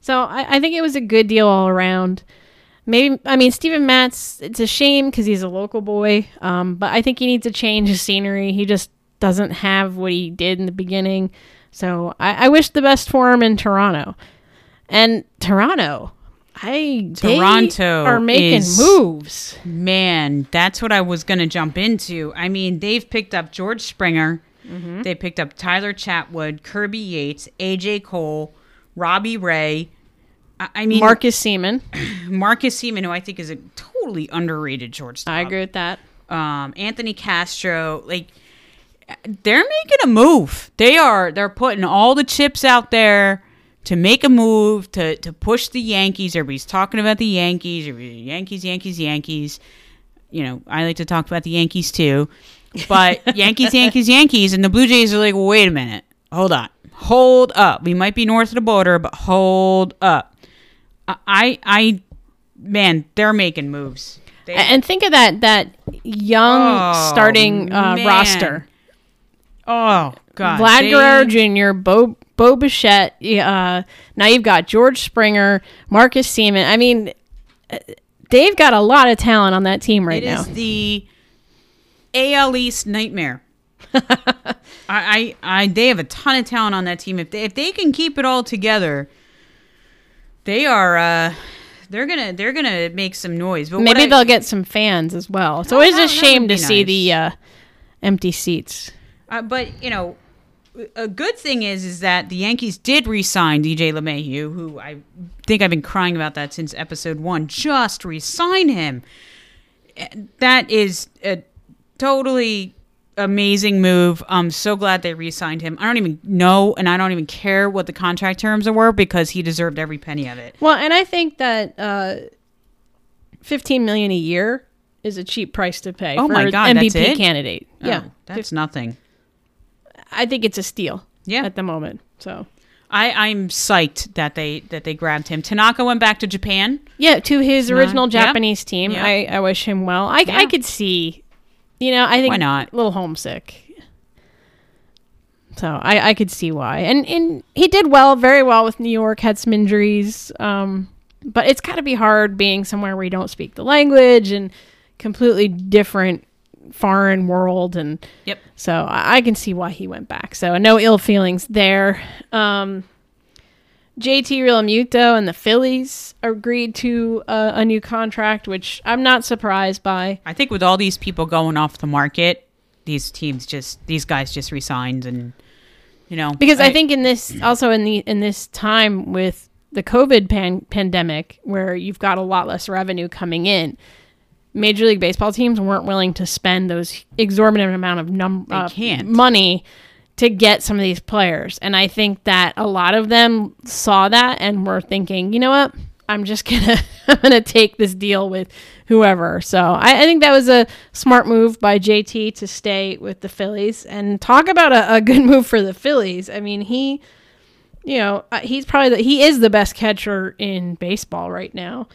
so I, I think it was a good deal all around. Maybe I mean Steven Matz. It's a shame because he's a local boy, um, but I think he needs to change his scenery. He just doesn't have what he did in the beginning. So I, I wish the best for him in Toronto. And Toronto, I Toronto are making is- moves. Man, that's what I was going to jump into. I mean, they've picked up George Springer. Mm-hmm. They picked up Tyler Chatwood, Kirby Yates, AJ Cole, Robbie Ray. I mean, Marcus Semien, [CLEARS THROAT] Marcus Semien, who I think is a totally underrated shortstop. I agree with that. um, Anthony Castro, like they're making a move. They are they're putting all the chips out there to make a move to to push the Yankees. Everybody's talking about the Yankees, Yankees, Yankees, Yankees. You know, I like to talk about the Yankees too. But [LAUGHS] Yankees, Yankees, Yankees, and the Blue Jays are like, wait a minute, hold on, hold up. We might be north of the border, but hold up. I, I, man, they're making moves. They, And think of that that young Oh, starting uh, roster. Oh God, Vlad they- Guerrero Jr., Bo Bo Bichette. Uh, now you've got George Springer, Marcus Semien. I mean, uh, they've got a lot of talent on that team right It now. is the AL East nightmare. [LAUGHS] I, I, I, they have a ton of talent on that team. If they, if they can keep it all together, they are. Uh, they're gonna, they're gonna make some noise. But Maybe they'll get some fans as well. It's Oh, always a that shame to be see the uh, empty seats. Uh, but you know, a good thing is is that the Yankees did re-sign DJ LeMahieu, who I think I've been crying about that since episode one. Just re-sign him. That is a totally amazing move. I'm so glad they re-signed him. I don't even know, and I don't even care what the contract terms were because he deserved every penny of it. Well, and I think that uh, fifteen million a year is a cheap price to pay Oh for my an God, MVP candidate. Oh, yeah, that's nothing. I think it's a steal. Yeah. at the moment. So I, I'm psyched that they that they grabbed him. Tanaka went back to Japan. Yeah, to his Not- original yeah. Japanese team. Yeah. I, I wish him well. I, Yeah. I could see, you know, I think Why not? a little homesick. So I, I could see why. And and he did well, very well with New York, had some injuries. Um, but it's got to be hard being somewhere where you don't speak the language and completely different foreign world and Yep. so I, I can see why he went back. So no ill feelings there. Um, JT Realmuto and the Phillies agreed to uh, a new contract, which I'm not surprised by. I think with all these people going off the market, these teams just these guys just resigned and you know Because I, think in this also in the in this time with the COVID pan- pandemic, where you've got a lot less revenue coming in, Major League Baseball teams weren't willing to spend those exorbitant amount of num- uh, money to get some of these players, and I think that a lot of them saw that and were thinking, you know what, I'm just [LAUGHS] gonna I'm gonna take this deal with whoever. So I, I think that was a smart move by JT to stay with the Phillies and talk about a, a good [LAUGHS] move for the Phillies. I mean, he, you know, uh, he's probably the, he is the best catcher in baseball right now,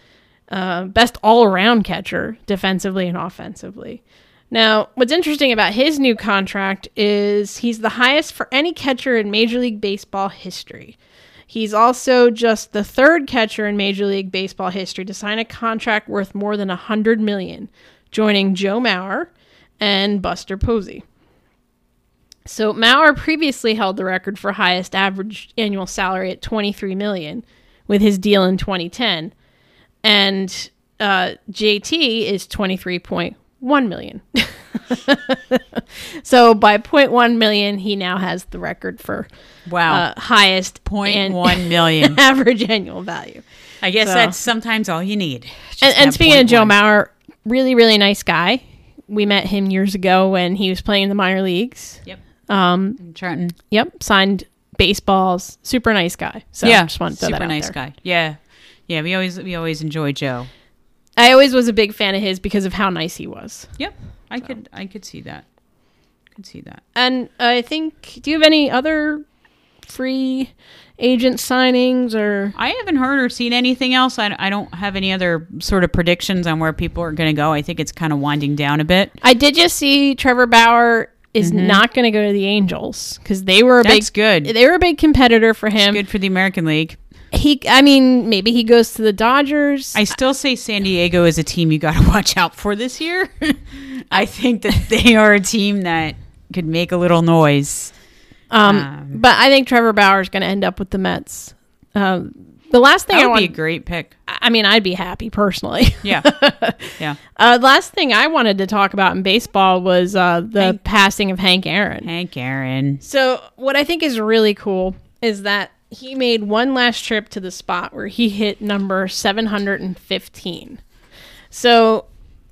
uh, best all around catcher defensively and offensively. Now, what's interesting about his new contract is he's the highest for any catcher in Major League Baseball history. He's also just the third catcher in Major League Baseball history to sign a contract worth more than a hundred million, joining Joe Mauer and Buster Posey. So Mauer previously held the record for highest average annual salary at 23 million with his deal in 2010, and uh, JT is 23.1 million. [LAUGHS] so by 0.1 million, he now has the record for wow, uh, highest point an- one [LAUGHS] million. average annual value. I guess so- that's sometimes all you need. And, and speaking of Joe. Mauer, really, really nice guy. We met him years ago when he was playing in the minor leagues. Yep. Um, in Trenton. yep, signed baseballs. Super nice guy. So yeah, just want to throw super that out nice there. guy. Yeah, yeah. We always we always enjoy Joe. I always was a big fan of his because of how nice he was. Yep, I could I could see that. Could see that. And I think, do you have any other free agent signings or? I haven't heard or seen anything else. I, I don't have any other sort of predictions on where people are going to go. I think it's kind of winding down a bit. I did just see Trevor Bauer is not going to go to the Angels because they were a Mm-hmm. That's big. good. They were a big competitor for him. Good for the American League. He, I mean, maybe he goes to the Dodgers. I still say San Diego is a team you got to [LAUGHS] watch out for this year. [LAUGHS] I think that they are a team that could make a little noise. Um, Um, but I think Trevor Bauer is going to end up with the Mets. Um, the last thing That I would want, be a great pick. I mean, I'd be happy personally. [LAUGHS] Yeah, yeah. uh, last thing I wanted to talk about in baseball was uh, the Hank- passing of Hank Aaron. Hank Aaron. So what I think is really cool is that he made one last trip to the spot where he hit number 715. So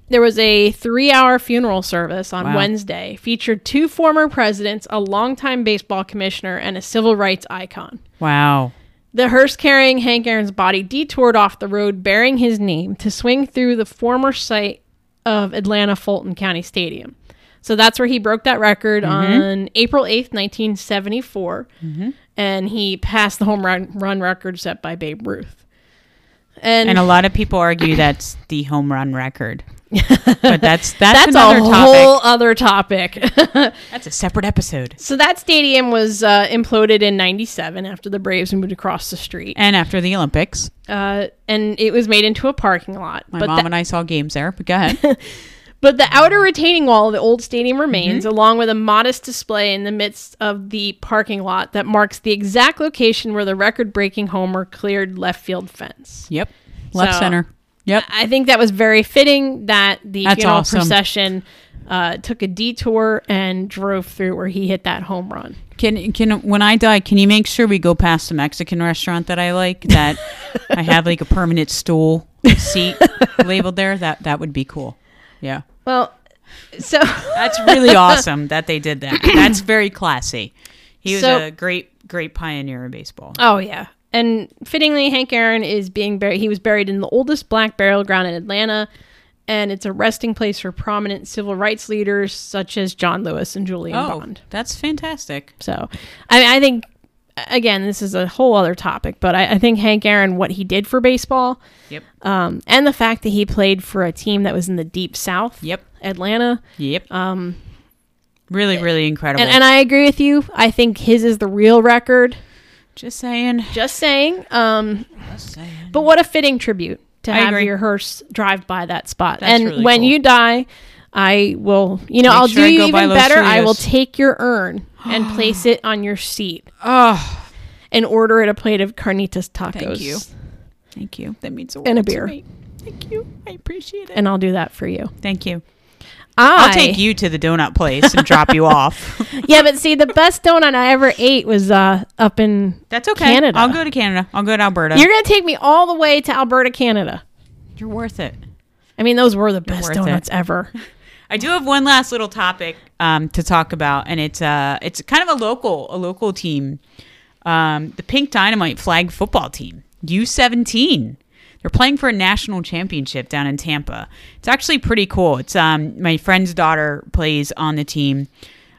there was a three-hour funeral service on Wow. Wednesday, featured two former presidents, a longtime baseball commissioner, and a civil rights icon. Wow. The hearse carrying Hank Aaron's body detoured off the road bearing his name to swing through the former site of Atlanta Fulton County Stadium. So that's where he broke that record mm-hmm. on April 8th, 1974. Mm-hmm. And he passed the home run, run record set by Babe Ruth. And, And a lot of people argue that's the home run record. [LAUGHS] But that's that's, that's another a topic. whole other topic. [LAUGHS] That's a separate episode. so that stadium was uh, imploded in 97 after the Braves moved across the street. And after the Olympics, Uh, and it was made into a parking lot. my but mom that- and I saw games there. But go ahead. [LAUGHS] But the outer retaining wall of the old stadium remains, Mm-hmm. along with a modest display in the midst of the parking lot that marks the exact location where the record breaking homer cleared left field fence. yep. Left So- center. Yep. I think that was very fitting that the That's funeral awesome. procession uh, took a detour and drove through where he hit that home run. Can can when I die, can you make sure we go past the Mexican restaurant that I like? That I have like a permanent stool [LAUGHS] seat labeled there. That that would be cool. Yeah, Well, so [LAUGHS] that's really [LAUGHS] awesome that they did that. That's very classy. He was So- a great great pioneer in baseball. Oh yeah. And fittingly, Hank Aaron is being buried. He was buried in the oldest black burial ground in Atlanta, and it's a resting place for prominent civil rights leaders such as John Lewis and Julian Oh, Bond. that's fantastic. So, I mean, I think again, this is a whole other topic, but I, I think Hank Aaron, what he did for baseball, Yep. um, and the fact that he played for a team that was in the deep South, Yep. Atlanta, Yep. um, Really, really incredible. and, and I agree with you. I think his is the real record. Just saying. Just saying. Um, Just saying. but what a fitting tribute to I have agree. your hearse drive by that spot. That's and really when cool. you die, I will. You know, Make I'll sure do you even better. I will take your urn and [GASPS] place it on your seat Oh, and order it a plate of carnitas tacos. Thank you. thank you. That means a And a to beer. me. Thank you. I appreciate it. And I'll do that for you. Thank you. I, I'll take you to the donut place and drop you off. [LAUGHS] [LAUGHS] Yeah, but see, the best donut I ever ate was uh, up in. That's okay. Canada. I'll go to Canada. I'll go to Alberta. You're gonna take me all the way to Alberta, Canada. You're worth it. I mean, those were the best donuts it. ever. [LAUGHS] I do have one last little topic um, to talk about, and it's uh, it's kind of a local a local team, um, the Pink Dynamite flag football team, U17. They're playing for a national championship down in Tampa. It's actually pretty cool. It's um, my friend's daughter plays on the team.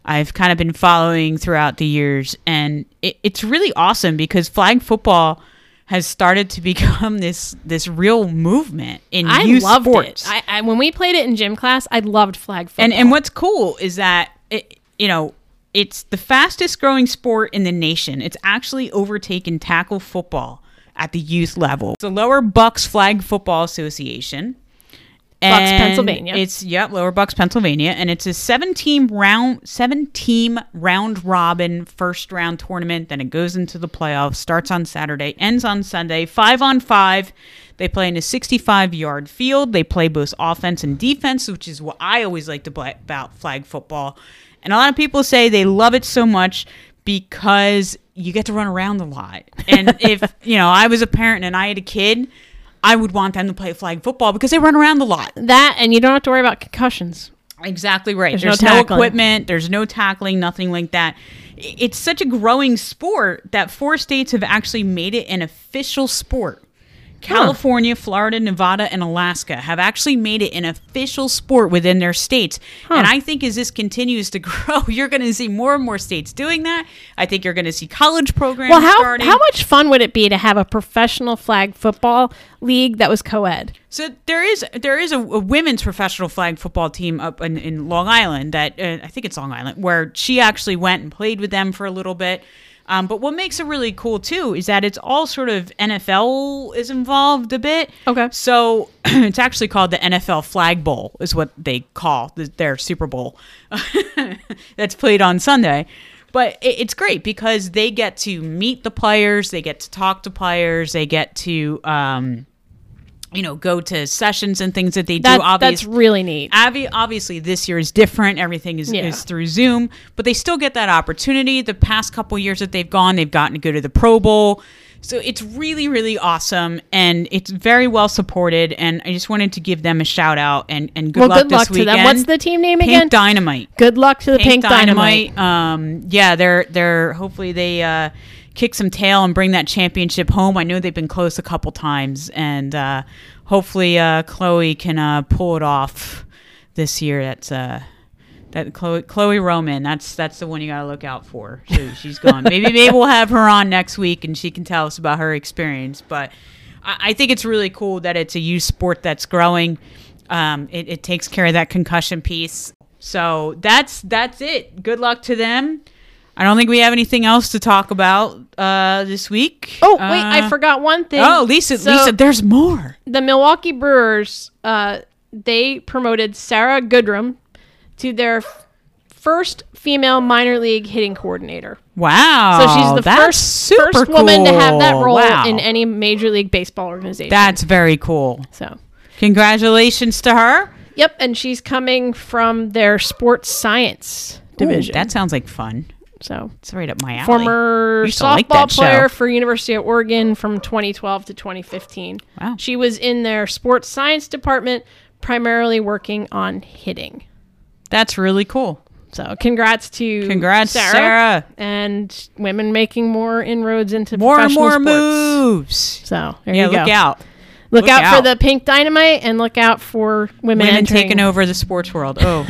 I've kind of been following throughout the years, and it, it's really awesome because flag football has started to [LAUGHS] become this this real movement in I youth loved sports. it. I, I when we played it in gym class, I loved flag football. And and what's cool is that it, you know it's the fastest growing sport in the nation. It's actually overtaken tackle football at the youth level. It's the Lower Bucks Flag Football Association. Bucks, Pennsylvania. It's yep, Lower Bucks, Pennsylvania, and it's a seven team round seven team round robin first round tournament. Then it goes into the playoffs. Starts on Saturday, ends on Sunday. Five on five. They play in a 65 yard field. They play both offense and defense, which is what I always like to play about flag football. And a lot of people say they love it so much because you get to run around a lot. And [LAUGHS] if, you know, I was a parent and I had a kid, I would want them to play flag football because they run around a lot. that, and you don't have to worry about concussions. Exactly right. There's There's, no no, equipment, there's no tackling, nothing like that. It's such a growing sport that four states have actually made it an official sport. California, Florida, Nevada, and Alaska have actually made it an official sport within their states. And I think as this continues to [LAUGHS] grow, you're going to see more and more states doing that. I think you're going to see college programs Well, how starting. how much fun would it be to have a professional flag football league that was co-ed? So there is there is a, a women's professional flag football team up in, in Long Island that uh, I think it's Long Island where she actually went and played with them for a little bit. Um, but what makes it really cool too is that it's all sort of NFL is involved a bit. Okay. So [CLEARS THROAT] it's actually called the NFL Flag Bowl is what they call the, their Super Bowl [LAUGHS] that's played on Sunday. But it, it's great because they get to meet the players, they get to talk to players, they get to um, you know go to sessions and things that they do. That, Obvious, that's really neat. Obvi- obviously this year is different everything is, Yeah. is through zoom but they still get that opportunity the past couple years that they've gone they've gotten to go to the pro bowl so it's really really awesome and it's very well supported and i just wanted to give them a shout out and, and good well, luck good this luck to weekend them. What's the team name pink again? dynamite good luck to the Pink, Dynamite. Um, yeah, they're they're hopefully they uh, kick some tail and bring that championship home. I know they've been close a couple times, and uh, hopefully uh, Chloe can uh, pull it off this year. That's uh, that Chloe Chloe Roman. That's that's the one you got to look out for. So she's gone. maybe [LAUGHS] maybe we'll have her on next week, and she can tell us about her experience. But I, I think it's really cool that it's a youth sport that's growing. Um, it, it takes care of that concussion piece. So that's that's it. Good luck to them. I don't think we have anything else to talk about uh, this week. Oh wait, I Uh, forgot one thing. Oh, Lisa, So, Lisa, there's more. the Milwaukee Brewers, uh, they promoted Sarah Goodrum to their f- first female minor league hitting coordinator. Wow. So she's the first super first woman to have that role Wow. in any major league baseball organization. That's very cool. so. Congratulations to her. Yep, and she's coming from their sports science division. Ooh, that sounds like fun. So It's right up my alley. former softball like that show. player for University of Oregon from 2012 to 2015. Wow. She was in their sports science department, primarily working on hitting. That's really cool. So congrats to Congrats, Sarah, Sarah. and women making more inroads into More and more sports. moves. So there Yeah, you go. look out. Look, Look out, for the pink dynamite and look out for women, Women entering- taking over the sports world. Oh,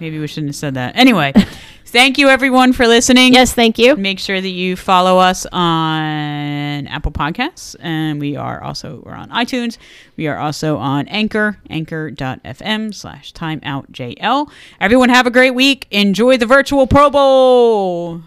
maybe we shouldn't have said that. Anyway, [LAUGHS] Thank you, everyone, for listening. Yes, thank you. Make sure that you follow us on Apple Podcasts, and we are also we're on iTunes. We are also on Anchor, anchor.fm slash timeoutjl. Everyone have a great week. Enjoy the virtual Pro Bowl.